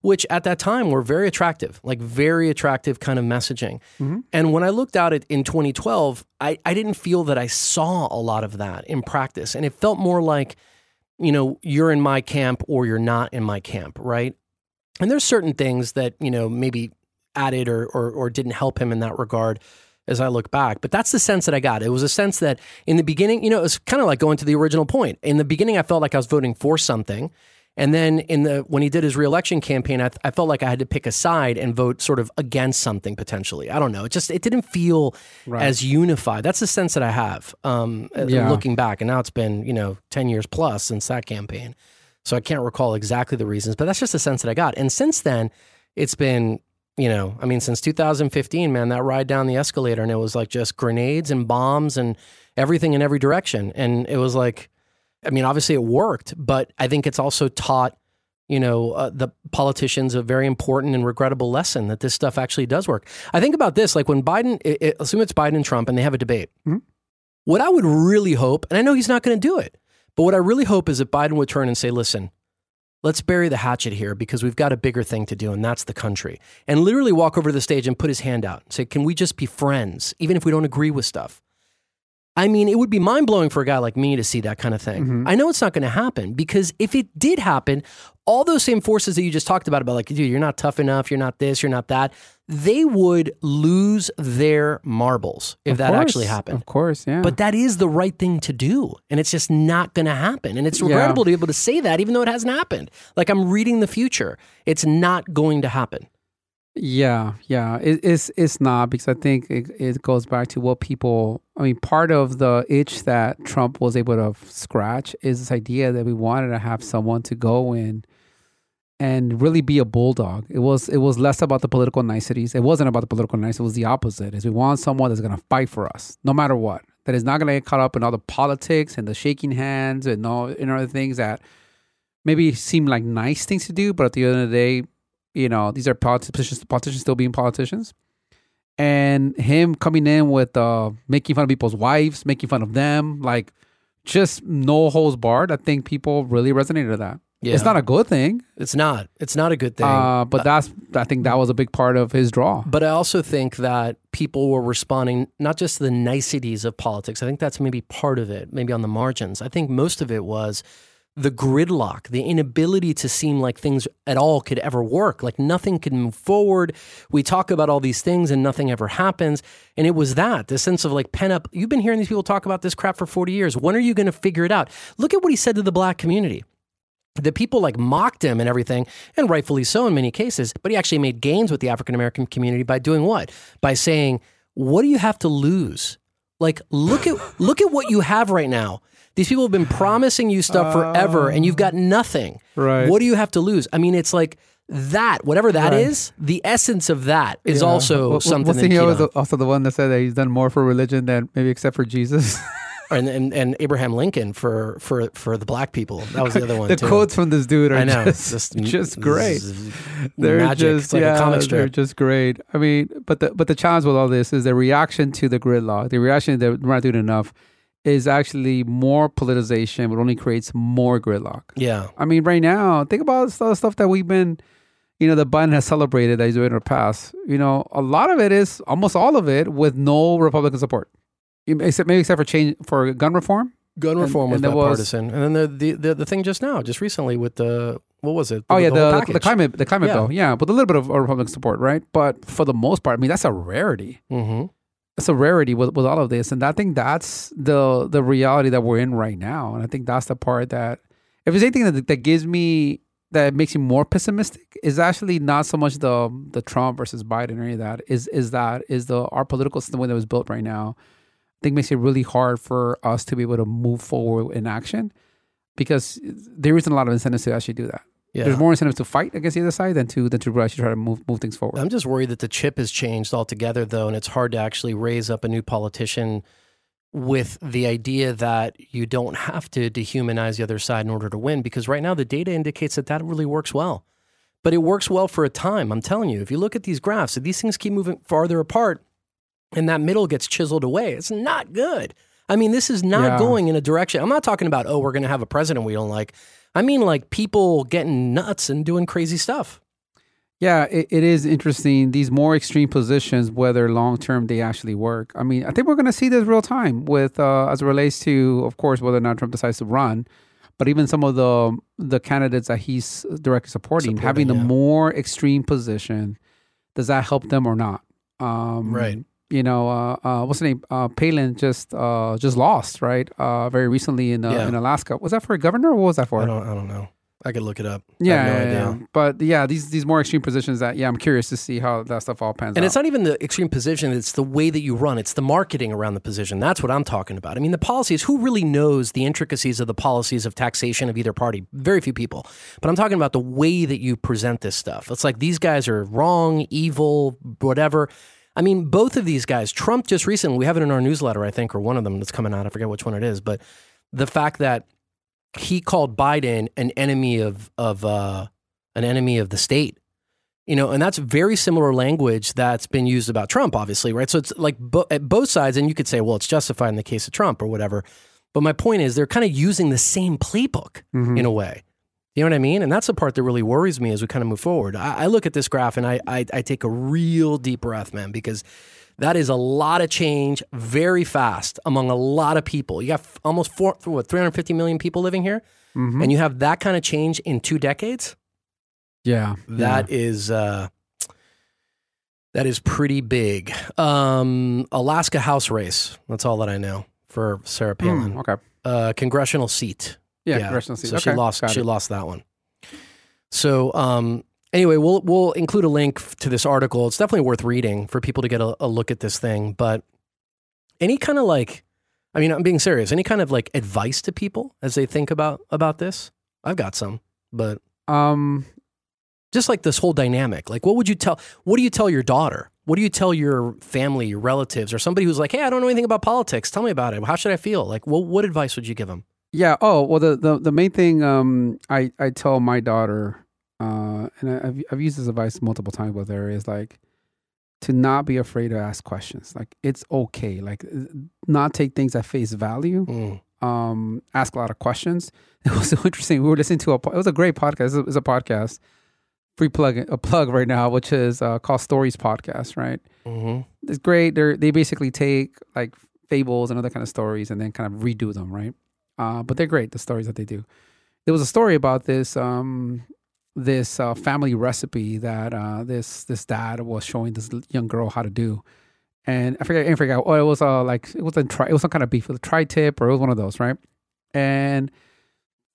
A: which at that time were very attractive, like very attractive kind of messaging. Mm-hmm. And when I looked at it in 2012, I, I didn't feel that I saw a lot of that in practice. And it felt more like, you know, you're in my camp or you're not in my camp, right? And there's certain things that, you know, maybe added or, or, or didn't help him in that regard as I look back. But that's the sense that I got. It was a sense that in the beginning, you know, it was kind of like going to the original point. In the beginning, I felt like I was voting for something. And then in the when he did his reelection campaign, I, I felt like I had to pick a side and vote sort of against something potentially. I don't know. It just it didn't feel as unified. That's the sense that I have um, uh,
B: Yeah.
A: looking back. And now it's been you know ten years plus since that campaign, so I can't recall exactly the reasons. But that's just the sense that I got. And since then, it's been you know I mean since 2015, man, that ride down the escalator and it was like just grenades and bombs and everything in every direction, and it was like. I mean, obviously it worked, but I think it's also taught, you know, uh, the politicians a very important and regrettable lesson that this stuff actually does work. I think about this, like when Biden, i i assume it's Biden and Trump, and they have a debate.
B: Mhm.
A: What I would really hope, and I know he's not going to do it, but what I really hope is that Biden would turn and say, listen, let's bury the hatchet here because we've got a bigger thing to do, and that's the country. And literally walk over to the stage and put his hand out and say, can we just be friends, even if we don't agree with stuff? I mean, it would be mind blowing for a guy like me to see that kind of thing.
B: Mm-hmm.
A: I know it's not going to happen because if it did happen, all those same forces that you just talked about, about like, dude, you're not tough enough, you're not this, you're not that, they would lose their marbles if
B: Of
A: that actually happened.
B: Of course, yeah.
A: But that is the right thing to do. And it's just not going to happen. And it's
B: Yeah.
A: regrettable to be able to say that, even though it hasn't happened. Like I'm reading the future. It's not going to happen.
B: Yeah, yeah, it, it's it's not because I think it, it goes back to what people. I mean, part of the itch that Trump was able to scratch is this idea that we wanted to have someone to go in and really be a bulldog. It was it was less about the political niceties. It wasn't about the political niceties. It was the opposite. Is we want someone that's going to fight for us, no matter what. That is not going to get caught up in all the politics and the shaking hands and all and other things that maybe seem like nice things to do, but at the end of the day, you know, these are politicians, politicians still being politicians. And him coming in with uh, making fun of people's wives, making fun of them, like just no holes barred. I think people really resonated with that.
A: Yeah.
B: It's not a good thing,
A: It's not. It's not a good thing.
B: uh, but that's I think that was a big part of his draw.
A: But I also think that people were responding not just to the niceties of politics. I think that's maybe part of it, maybe on the margins. I think most of it was the gridlock, the inability to seem like things at all could ever work, like nothing could move forward. We talk about all these things and nothing ever happens. And it was that, the sense of like pent up. You've been hearing these people talk about this crap for 40 years. When are you going to figure it out? Look at what he said to the black community the people like mocked him and everything, and rightfully so in many cases. But he actually made gains with the African American community by doing what? By saying, "What do you have to lose? Like, look at look at what you have right now. These people have been promising you stuff forever, and you've got oh. nothing.
B: Right.
A: What do you have to lose? I mean, it's like." That whatever that
B: Right.
A: is, the essence of that is
B: Yeah.
A: also
B: wa-
A: something.
B: Wasn't
A: that
B: he always also the one that said that he's done more for religion than maybe except for Jesus?
A: and, and and Abraham Lincoln for for for the black people. That was the other one.
B: the
A: too.
B: quotes from this dude are
A: I know,
B: just, just,
A: just
B: great.
A: z-
B: They're
A: magic.
B: just
A: It's like
B: yeah,
A: a comic
B: they're
A: strip.
B: just great. I mean, but the but the challenge with all this is the reaction to the gridlock. The reaction that we're not doing enough is actually more politicization, but only creates more gridlock.
A: Yeah.
B: I mean, right now, think about all the stuff that we've been, you know, that Biden has celebrated that he's doing in the past. You know, a lot of it is almost all of it with no Republican support, except maybe except for change for gun reform.
A: Gun
B: And-
A: reform was
B: and was-
A: bipartisan, and then the, the the the thing just now, just recently with the what was it?
B: Oh yeah,
A: whole
B: the, the, climate the climate
A: Yeah.
B: bill, yeah, with a little bit of Republican support, right? But for the most part, I mean, that's a rarity.
A: Mhm.
B: It's a rarity with, with all of this, and I think that's the the reality that we're in right now. And I think that's the part that, if there's anything that that gives me that makes me more pessimistic, is actually not so much the the Trump versus Biden or any of that. Is is that is the our political system that was built right now. I think makes it really hard for us to be able to move forward in action because there isn't a lot of incentives to actually do that.
A: Yeah.
B: There's more incentives to fight against the other side than to than to actually try to move move things forward.
A: I'm just worried that the chip has changed altogether, though, and it's hard to actually raise up a new politician with the idea that you don't have to dehumanize the other side in order to win. Because right now, the data indicates that that really works well. But it works well for a time. I'm telling you, if you look at these graphs, if these things keep moving farther apart and that middle gets chiseled away, it's not good. I mean, this is not
B: Yeah.
A: going in a direction. I'm not talking about, oh, we're going to have a president we don't like. I mean, like people getting nuts and doing crazy stuff.
B: Yeah, it, it is interesting. These more extreme positions, whether long term they actually work. I mean, I think we're going to see this real time with uh, as it relates to, of course, whether or not Trump decides to run, but even some of the the candidates that he's directly supporting,
A: Supporting,
B: having the
A: yeah.
B: more extreme position, does that help them or not? Um,
A: Right.
B: You know, uh, uh, what's the name? Uh, Palin just uh, just lost, right? Uh, very recently in uh,
A: Yeah.
B: in Alaska. Was that for a governor or what was that for?
A: I don't, I don't know. I could look it up. I
B: Yeah,
A: have no
B: yeah,
A: idea.
B: yeah. but yeah, these these more extreme positions that yeah, I'm curious to see how that stuff all pans out.
A: And
B: out.
A: it's not even the extreme position, it's the way that you run. It's the marketing around the position. That's what I'm talking about. I mean, the policies, who really knows the intricacies of the policies of taxation of either party? Very few people. But I'm talking about the way that you present this stuff. It's like these guys are wrong, evil, whatever. I mean, both of these guys, Trump just recently, we have it in our newsletter, I think, or one of them that's coming out. I forget which one it is. But the fact that he called Biden an enemy of, of uh, an enemy of the state you know, and that's very similar language that's been used about Trump, obviously, right? So it's like bo- at both sides, and you could say, well, it's justified in the case of Trump or whatever. But my point is, they're kind of using the same playbook
B: Mm-hmm.
A: in a way. You know what I mean? And that's the part that really worries me as we kind of move forward. I, I look at this graph and I, I, I take a real deep breath, man, because That is a lot of change very fast among a lot of people. You got f- almost four, what, 350 million people living here,
B: Mhm.
A: and you have that kind of change in two decades.
B: yeah,
A: That is uh, that is pretty big. Um, Alaska House race. That's all that I know for Sarah. Palin.
B: Mm, okay.
A: Uh, congressional seat.
B: Yeah, congressional seat.
A: So
B: okay.
A: she lost. She
B: it.
A: lost that one. So um, anyway, we'll we'll include a link to this article. It's definitely worth reading for people to get a, a look at this thing. But any kind of like, I mean, I'm being serious. Any kind of like advice to people as they think about about this? I've got some, but
B: Um,
A: just like this whole dynamic. Like, what would you tell? What do you tell your daughter? What do you tell your family, your relatives, or somebody who's like, "Hey, I don't know anything about politics. Tell me about it. How should I feel?" Like, what what advice would you give them?
B: Yeah. Oh well, the the, the main thing um, I I tell my daughter, uh, and I, I've I've used this advice multiple times with her is like to not be afraid to ask questions. Like it's okay. Like not take things at face value.
A: Mm.
B: Um, ask a lot of questions. It was so interesting. We were listening to a. It was a great podcast. It's a, a podcast. Free plug a plug right now, which is uh, called Stories Podcast. Right
A: hmm
B: it's great. They they basically take like fables and other kind of stories and then kind of redo them, right? Uh, but they're great. The stories that they do. There was a story about this um, this uh, family recipe that uh, this this dad was showing this young girl how to do, and I forget I forget. Oh, it was uh, like it was a tri- it was some kind of beef, it was a tri tip or it was one of those, right? And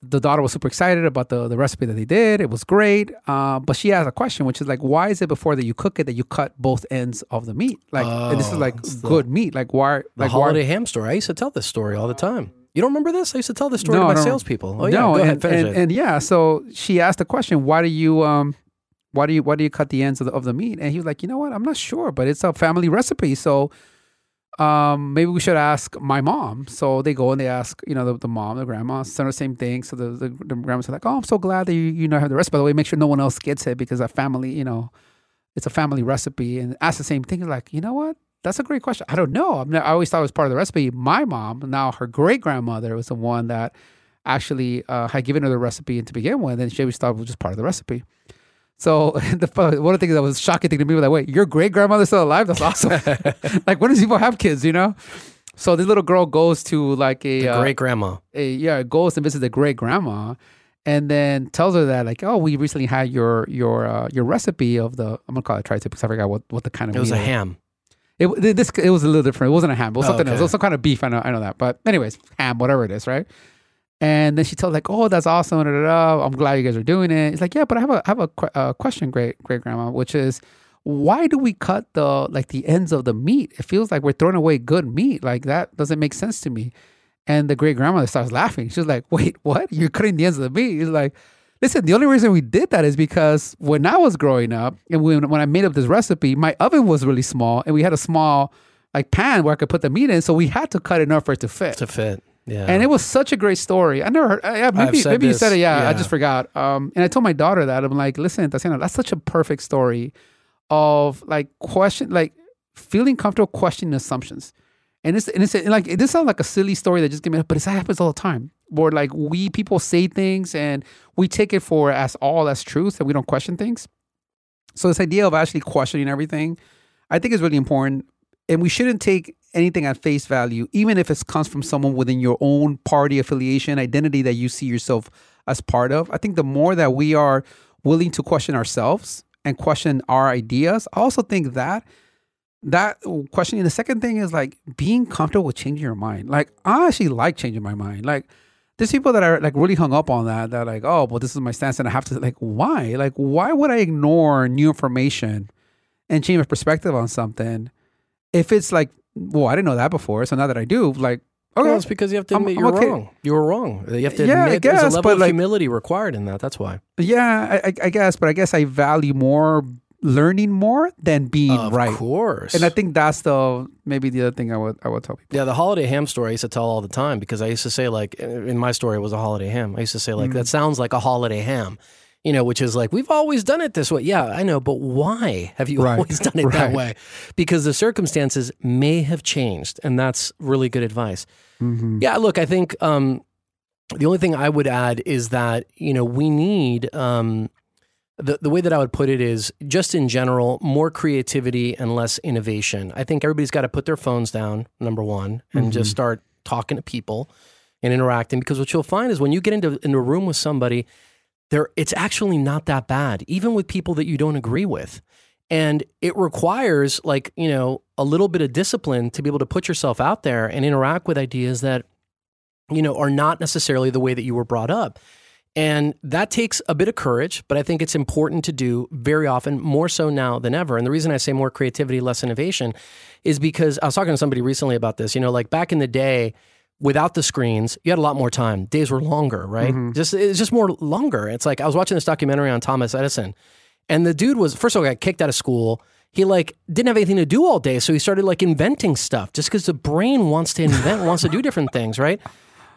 B: the daughter was super excited about the, the recipe that they did. It was great. Uh, but she asked a question, which is like, why is it before that you cook it that you cut both ends of the meat? Like, and this is
A: Oh,
B: like
A: the-
B: good meat. Like, why?
A: The
B: like,
A: holiday
B: why?
A: ham story. I used to tell this story all the time. You don't remember this? I used to tell this story
B: No,
A: to my salespeople. Oh yeah,
B: no,
A: go
B: and,
A: ahead, finish
B: and,
A: it.
B: and yeah, so she asked the question, why do you um, why do you why do you cut the ends of the, of the meat? And he was like, you know what, I'm not sure, but it's a family recipe, so um, maybe we should ask my mom. So they go and they ask, you know, the, the mom, the grandma, same the same thing. So the, the, the grandma's like, oh, I'm so glad that you you know have the recipe. By the way, make sure no one else gets it because a family, you know, it's a family recipe. And ask the same thing. Like, you know what? That's a great question. I don't know. Not, I always thought it was part of the recipe. My mom, now her great grandmother, was the one that actually uh, had given her the recipe to begin with, and she always thought it was just part of the recipe. So the one of the things that was shocking thing to me was like, wait, your great grandmother's still alive? That's awesome. like, when does people have kids? You know? So this little girl goes to like a, uh,
A: great grandma.
B: yeah goes and visits the great grandma, and then tells her that like, oh, we recently had your your uh, your recipe of the I'm gonna call it tri-tip because I forgot what what the kind of
A: It was a ham.
B: It this it was a little different. It wasn't a ham. It was
A: Oh,
B: something else. It was some kind of beef. I know. I know that. But anyways, ham, whatever it is, right? And then she told like, "Oh, that's awesome. Da, da, da. I'm glad you guys are doing it." It's like, "Yeah, but I have a I have a que- uh, question, great great grandma, which is, why do we cut the like the ends of the meat? It feels like we're throwing away good meat. Like that doesn't make sense to me." And the great grandmother starts laughing. She's like, "Wait, what? You're cutting the ends of the meat?" He's like. Listen, the only reason we did that is because when I was growing up and when, when I made up this recipe, my oven was really small and we had a small like pan where I could put the meat in. So we had to cut enough for it to fit.
A: to fit. Yeah.
B: And it was such a great story. I never heard. Uh, yeah, maybe maybe you said it. Yeah, I just forgot. Um, and I told my daughter that I'm like, listen, Tatiana, that's such a perfect story of like question, like feeling comfortable questioning assumptions. And it's and it's like this sounds like a silly story that just came up, but it happens all the time. Where like we people say things and we take it for as all as truth and we don't question things. So this idea of actually questioning everything, I think is really important. And we shouldn't take anything at face value, even if it comes from someone within your own party affiliation, identity that you see yourself as part of. I think the more that we are willing to question ourselves and question our ideas, I also think that that questioning the second thing is like being comfortable with changing your mind. Like I actually like changing my mind. Like there's people that are like really hung up on that. They're like, oh, well, this is my stance, and I have to like, why? Like, why would I ignore new information and change my perspective on something if it's like, well, I didn't know that before, so now that I do, like, okay,
A: Well, it's because you have to
B: I'm-
A: admit
B: I'm
A: you're
B: okay.
A: wrong. You were wrong. You have to
B: Yeah, I
A: admit there's
B: guess,
A: a level
B: but,
A: of
B: like-
A: humility required in that. That's why.
B: yeah, I, I, I guess, but I guess I value more learning more than being
A: Of
B: right.
A: Of course.
B: And I think that's the maybe the other thing I would I would tell people.
A: Yeah, the holiday ham story I used to tell all the time because I used to say like in my story it was a holiday ham. I used to say like
B: Mm.
A: that sounds like a holiday ham. You know, which is like we've always done it this way. Yeah, I know, but why have you
B: Right.
A: always done it that way? Because the circumstances may have changed, and that's really good advice.
B: Mm-hmm.
A: Yeah, look, I think um, the only thing I would add is that you know we need um, the, the way that I would put it is just in general, more creativity and less innovation. I think everybody's got to put their phones down, number one, and just mm-hmm. start talking to people and interacting. Because what you'll find is when you get into, into a room with somebody, there it's actually not that bad, even with people that you don't agree with. And it requires like, you know, a little bit of discipline to be able to put yourself out there and interact with ideas that, you know, are not necessarily the way that you were brought up. And that takes a bit of courage, but I think it's important to do very often, more so now than ever. And the reason I say more creativity, less innovation is because I was talking to somebody recently about this. You know, like back in the day, without the screens, you had a lot more time. Days were longer, right? Mm-hmm. Just it's just more longer. It's like I was watching this documentary on Thomas Edison, and the dude was first of all got kicked out of school. He like didn't have anything to do all day, so he started like inventing stuff just because the brain wants to invent, wants to do different things, right?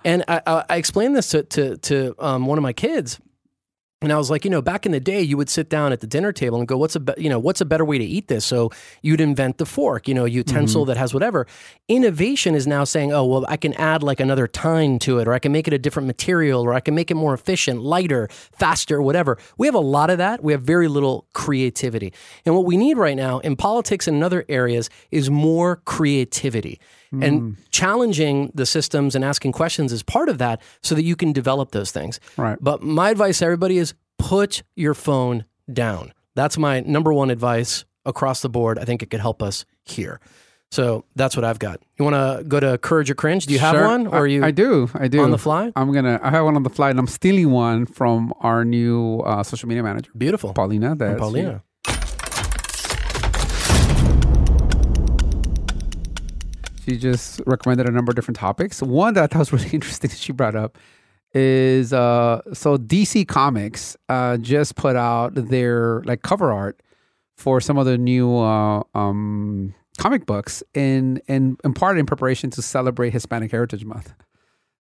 A: And I, I, explained this to to, to um, one of my kids, and I was like, you know, back in the day, you would sit down at the dinner table and go, "What's a be- you know what's a better way to eat this?" So you'd invent the fork, you know, utensil that has whatever. Innovation is now saying, "Oh, well, I can add like another tine to it, or I can make it a different material, or I can make it more efficient, lighter, faster, whatever." We have a lot of that. We have very little creativity, and what we need right now in politics and in other areas is more creativity. And challenging the systems and asking questions is part of that so that you can develop those things.
B: Right.
A: But my advice to everybody is put your phone down. That's my number one advice across the board. I think it could help us here. So that's what I've got. You want to go to Courage or Cringe? Do you have
B: Sure.
A: one? Or are you
B: I do. I do.
A: on the fly?
B: I'm gonna. I have one on the fly, and I'm stealing one from our new uh, social media manager,
A: Beautiful.
B: Paulina.
A: From
B: That's
A: Paulina.
B: She just recommended a number of different topics. One that I thought was really interesting that she brought up is uh so DC Comics uh just put out their like cover art for some of the new uh um comic books in in in part in preparation to celebrate Hispanic Heritage Month.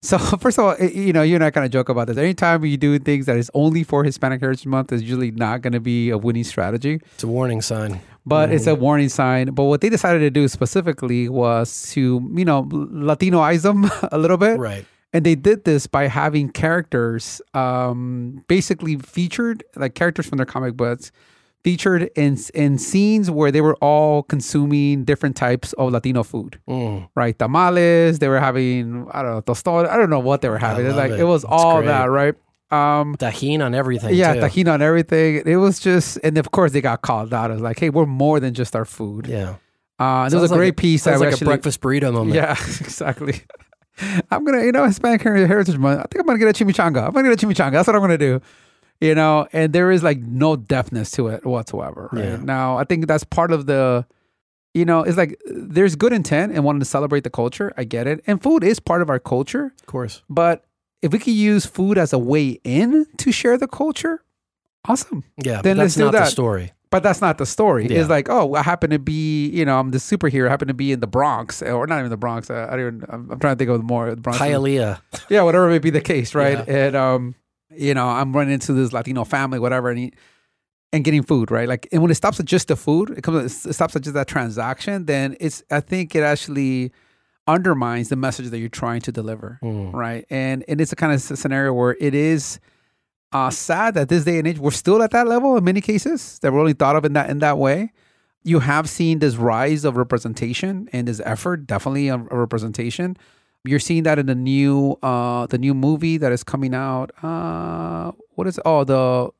B: So first of all, you know, you and I kind of joke about this. Anytime you do things that is only for Hispanic Heritage Month is usually not going to be a winning strategy
A: It's a warning sign.
B: but it's a warning sign. But what they decided to do specifically was to, you know, Latinoize them a little bit.
A: Right.
B: And they did this by having characters um, basically featured, like characters from their comic books, featured in in scenes where they were all consuming different types of Latino food,
A: Mm.
B: right? Tamales, they were having, I don't know, tostado, I don't know what they were having. Like
A: it.
B: it was
A: It's
B: all
A: great.
B: that, right? Um,
A: Tajin on everything.
B: yeah,
A: too.
B: on everything. It was just, and of course they got called out as like, hey, we're more than just our food.
A: Yeah.
B: Uh, there was a
A: like
B: great piece that
A: Sounds
B: we
A: like
B: actually,
A: a breakfast burrito moment.
B: Yeah, exactly. I'm gonna, you know, Hispanic Heritage Month. I think I'm gonna get a chimichanga. I'm gonna get a chimichanga. That's what I'm gonna do. You know, and there is like no deafness to it whatsoever. Right
A: Yeah.
B: now, I think that's part of the, you know, it's like there's good intent and wanting to celebrate the culture. I get it, and food is part of our culture.
A: Of course.
B: But if we could use food as a way in to share the culture, awesome.
A: Yeah.
B: Then let's
A: that's
B: do
A: not the
B: that.
A: story.
B: But that's not the story.
A: Yeah.
B: It's like, oh, I happen to be, you know, I'm the superhero. I happen to be in the Bronx, or not even the Bronx. I, I don't even. I'm, I'm trying to think of more. The Bronx.
A: Hialeah.
B: Yeah, whatever may be the case, right? And um, you know, I'm running into this Latino family, whatever, and he, and getting food, right? Like, and when it stops at just the food, it comes, it stops at just that transaction. Then it's, I think it actually undermines the message that you're trying to deliver,
A: Mm.
B: right? And and it's a kind of scenario where it is uh, sad that this day and age we're still at that level in many cases that we're only thought of in that in that way. You have seen this rise of representation and this effort, definitely a representation. You're seeing that in the new uh the new movie that is coming out. Uh what is oh the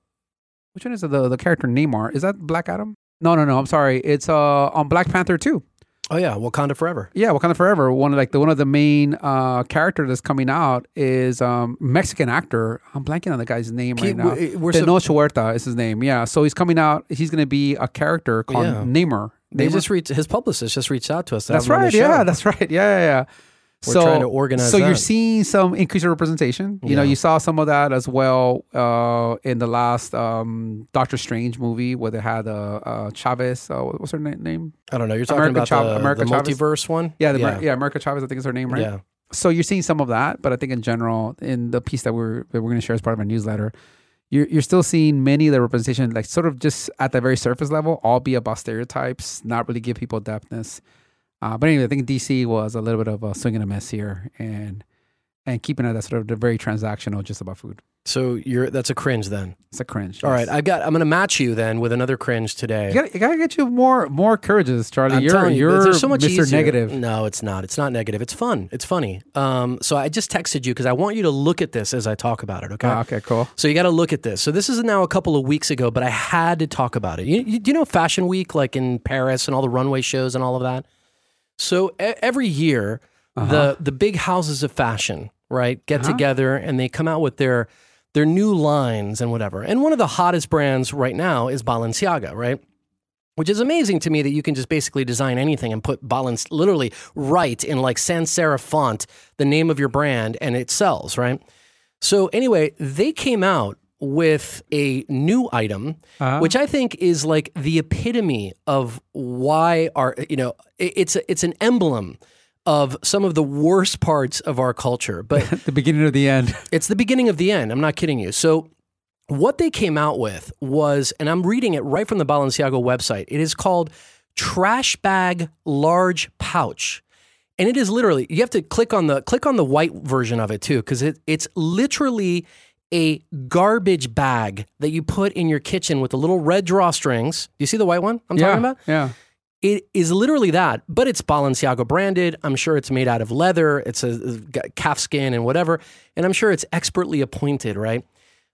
B: which one is it? the the character Namor? Is that Black Adam? No, no, no. I'm sorry. It's uh on Black Panther 2.
A: Oh yeah, Wakanda forever.
B: Yeah, Wakanda Forever. One of like the one of the main uh character that's coming out is um Mexican actor. I'm blanking on the guy's name right now.
A: we- we're so-
B: Tenoch Huerta is his name. Yeah. So he's coming out. He's going to be a character called
A: Yeah.
B: Namor.
A: They
B: Namor?
A: just reached his publicist just reached out to us.
B: That's
A: have him on
B: right. Yeah, that's right. Yeah, yeah, yeah.
A: We're
B: so,
A: trying to organize
B: So you're seeing some increase in representation. You know, you saw some of that as well uh, in the last um, Doctor Strange movie where they had uh, uh, Chavez. Uh, what's her name?
A: I don't know. You're talking
B: America
A: about
B: Chav-
A: the,
B: America
A: the
B: Chavez?
A: multiverse one.
B: Yeah, the,
A: yeah.
B: yeah, America Chavez. I think is her name, right?
A: Yeah.
B: So you're seeing some of that, but I think in general, in the piece that we're that we're going to share as part of our newsletter, you're you're still seeing many of the representation, like sort of just at the very surface level, all be about stereotypes, not really give people depthness. Uh, but anyway, I think DC was a little bit of a swing and a miss here, and and keeping it that sort of very transactional, just about food.
A: So you're that's a cringe then.
B: It's a cringe.
A: All
B: yes.
A: right, I got. I'm going to match you then with another cringe today.
B: You gotta, you gotta get you more more courageous, Charlie.
A: I'm
B: you're
A: you,
B: you're
A: so much
B: Mr.
A: easier.
B: Negative.
A: No, it's not. It's not negative. It's fun. It's funny. Um, so I just texted you because I want you to look at this as I talk about it. Okay.
B: Ah, okay, cool.
A: So you got to look at this. So this is now a couple of weeks ago, but I had to talk about it. You, you, do you know Fashion Week, like in Paris and all the runway shows and all of that? So e- every year, the uh-huh. the big houses of fashion, right, get uh-huh. together and they come out with their their new lines and whatever. And one of the hottest brands right now is Balenciaga, right? Which is amazing to me that you can just basically design anything and put Balenci literally right in like sans serif font the name of your brand and it sells, right? So anyway, they came out with a new item, uh-huh. which I think is like the epitome of why our you know it's a, it's an emblem of some of the worst parts of our culture, but
B: The beginning of the end.
A: it's the beginning of the end. I'm not kidding you. So what they came out with was, and I'm reading it right from the Balenciaga website. It is called Trash Bag Large Pouch. And it is literally you have to click on the click on the white version of it too, because it, it's literally a garbage bag that you put in your kitchen with the little red drawstrings. Do you see the white one I'm
B: yeah,
A: talking about?
B: yeah.
A: It is literally that, but it's Balenciaga branded. I'm sure it's made out of leather. It's a, a calf skin and whatever, and I'm sure it's expertly appointed, right?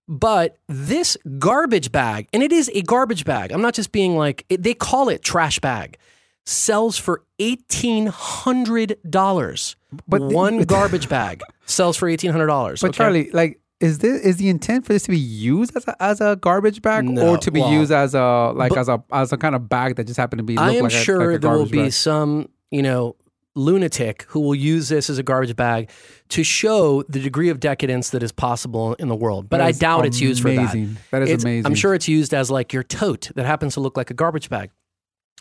A: But this garbage bag, and it is a garbage bag. I'm not just being like it, they call it trash bag. Sells for eighteen hundred dollars.
B: But
A: But
B: the-
A: one garbage bag sells for eighteen hundred dollars.
B: But Charlie, like, is this is the intent for this to be used as a, as a garbage bag,
A: No,
B: or to be
A: well,
B: used as a like as a as a kind of bag that just happened to be?
A: I am
B: like a-
A: sure
B: like a
A: there will be
B: bag?
A: some, you know, lunatic who will use this as a garbage bag to show the degree of decadence that is possible in the world. But I doubt it's used for that.
B: That is
A: It's-
B: amazing.
A: I'm sure it's used as like your tote that happens to look like a garbage bag.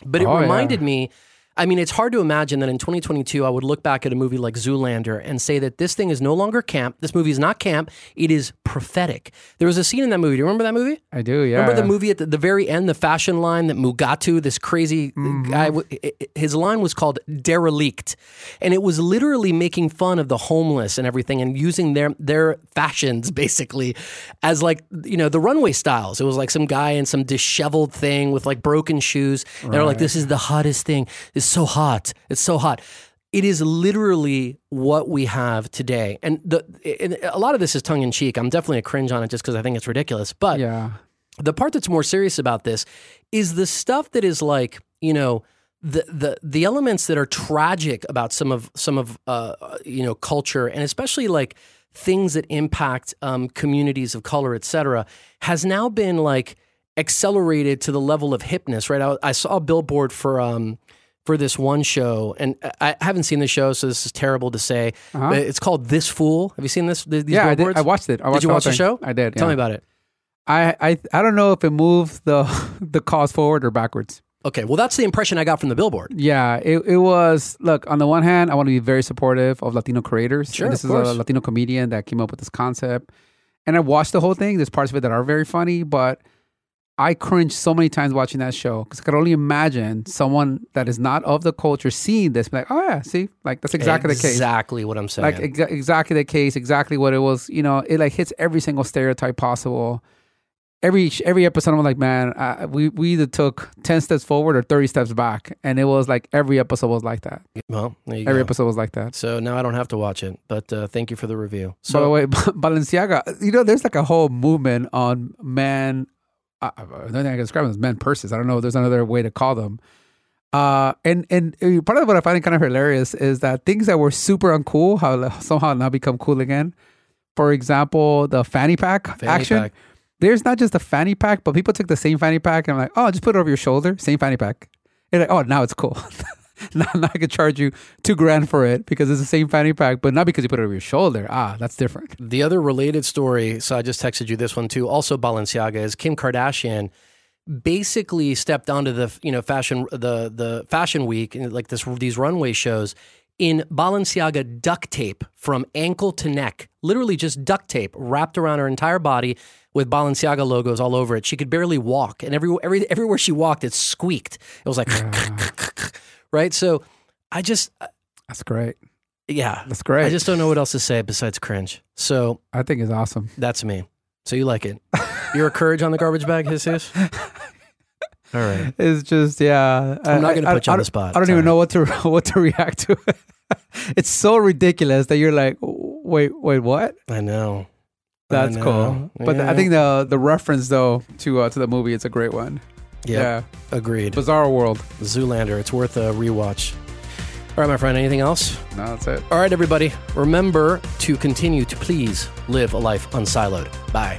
A: But it
B: Oh, yeah.
A: reminded me. I mean, it's hard to imagine that in 2022, I would look back at a movie like Zoolander and say that this thing is no longer camp. This movie is not camp. It is prophetic. There was a scene in that movie. Do you remember that movie?
B: I do. Yeah.
A: Remember the movie at the, the very end, the fashion line that Mugatu, this crazy mm-hmm. guy, i- i- his line was called derelict, and it was literally making fun of the homeless and everything, and using their their fashions basically as like you know the runway styles. It was like some guy in some disheveled thing with like broken shoes. And they're like, "This is the hottest thing. It's so hot. It's so hot." It is literally what we have today, and the and a lot of this is tongue in cheek. I'm definitely a cringe on it just because I think it's ridiculous, but
B: Yeah.
A: the part that's more serious about this is the stuff that is like you know the the the elements that are tragic about some of some of uh you know culture and especially like things that impact um, communities of color et cetera has now been like accelerated to the level of hipness right i, I saw a billboard for um for this one show and i haven't seen the show so this is terrible to say but it's called this fool have you seen this these
B: Uh-huh. Yeah, I did. I watched it. I watched
A: did you
B: the
A: watch the show
B: I did.
A: tell
B: yeah.
A: me about it
B: I, I I don't know if it moved the the cause forward or backwards.
A: okay well that's the impression i got from the billboard
B: Yeah, it, it was. Look, on the one hand, I want to be very supportive of Latino creators. And
A: Sure,
B: this
A: of
B: is
A: course.
B: a Latino comedian that came up with this concept, and I watched the whole thing. There's parts of it that are very funny, but I cringed so many times watching that show because I could only imagine someone that is not of the culture seeing this, be like, oh yeah, see, like that's exactly the case.
A: Exactly what I'm saying.
B: Like exa- exactly the case, exactly what it was. You know, it like hits every single stereotype possible. Every every episode, I'm like, man, uh, we we either took ten steps forward or thirty steps back, and it was like every episode was like that.
A: well, there you
B: Every
A: go.
B: episode was like that.
A: So now I don't have to watch it, but uh, thank you for the review.
B: So By the way, Balenciaga, you know, there's like a whole movement on man. I, I don't think I can describe them as men purses. I don't know. if There's another way to call them. Uh, and and uh, part of what I find kind of hilarious is that things that were super uncool have somehow now become cool again. For example, the fanny pack
A: Fanny
B: action.
A: pack.
B: There's not just a fanny pack, but people took the same fanny pack and I'm like, oh, just put it over your shoulder, same fanny pack. And like, oh, now it's cool. now, now I could charge you two grand for it because it's the same fanny pack, but not because you put it over your shoulder. Ah, that's different.
A: the other related story, so I just texted you this one too. Also Balenciaga is Kim Kardashian basically stepped onto the you know fashion the the fashion week and like this these runway shows in Balenciaga duct tape from ankle to neck, literally just duct tape wrapped around her entire body with Balenciaga logos all over it. She could barely walk, and every, every everywhere she walked, it squeaked. It was like, right. So I just
B: That's great.
A: Yeah.
B: That's great.
A: I just don't know what else to say besides cringe. So
B: I think it's awesome.
A: that's me. So you like it. You're a courage on the garbage bag, Jesus? All right.
B: It's just yeah.
A: I'm not gonna
B: I-
A: put you
B: I
A: on the spot.
B: I don't
A: Sorry.
B: even know what to what to react to. it's so ridiculous that you're like, wait, wait, what?
A: I know.
B: That's
A: I know.
B: cool. But
A: Yeah.
B: I think the the reference though to uh, to the movie it's a great one.
A: Yep. Agreed.
B: Bizarre World.
A: Zoolander. It's worth a rewatch. All right, my friend. Anything else?
B: No, that's it.
A: All right, everybody. Remember to continue to please live a life unsiloed. Bye.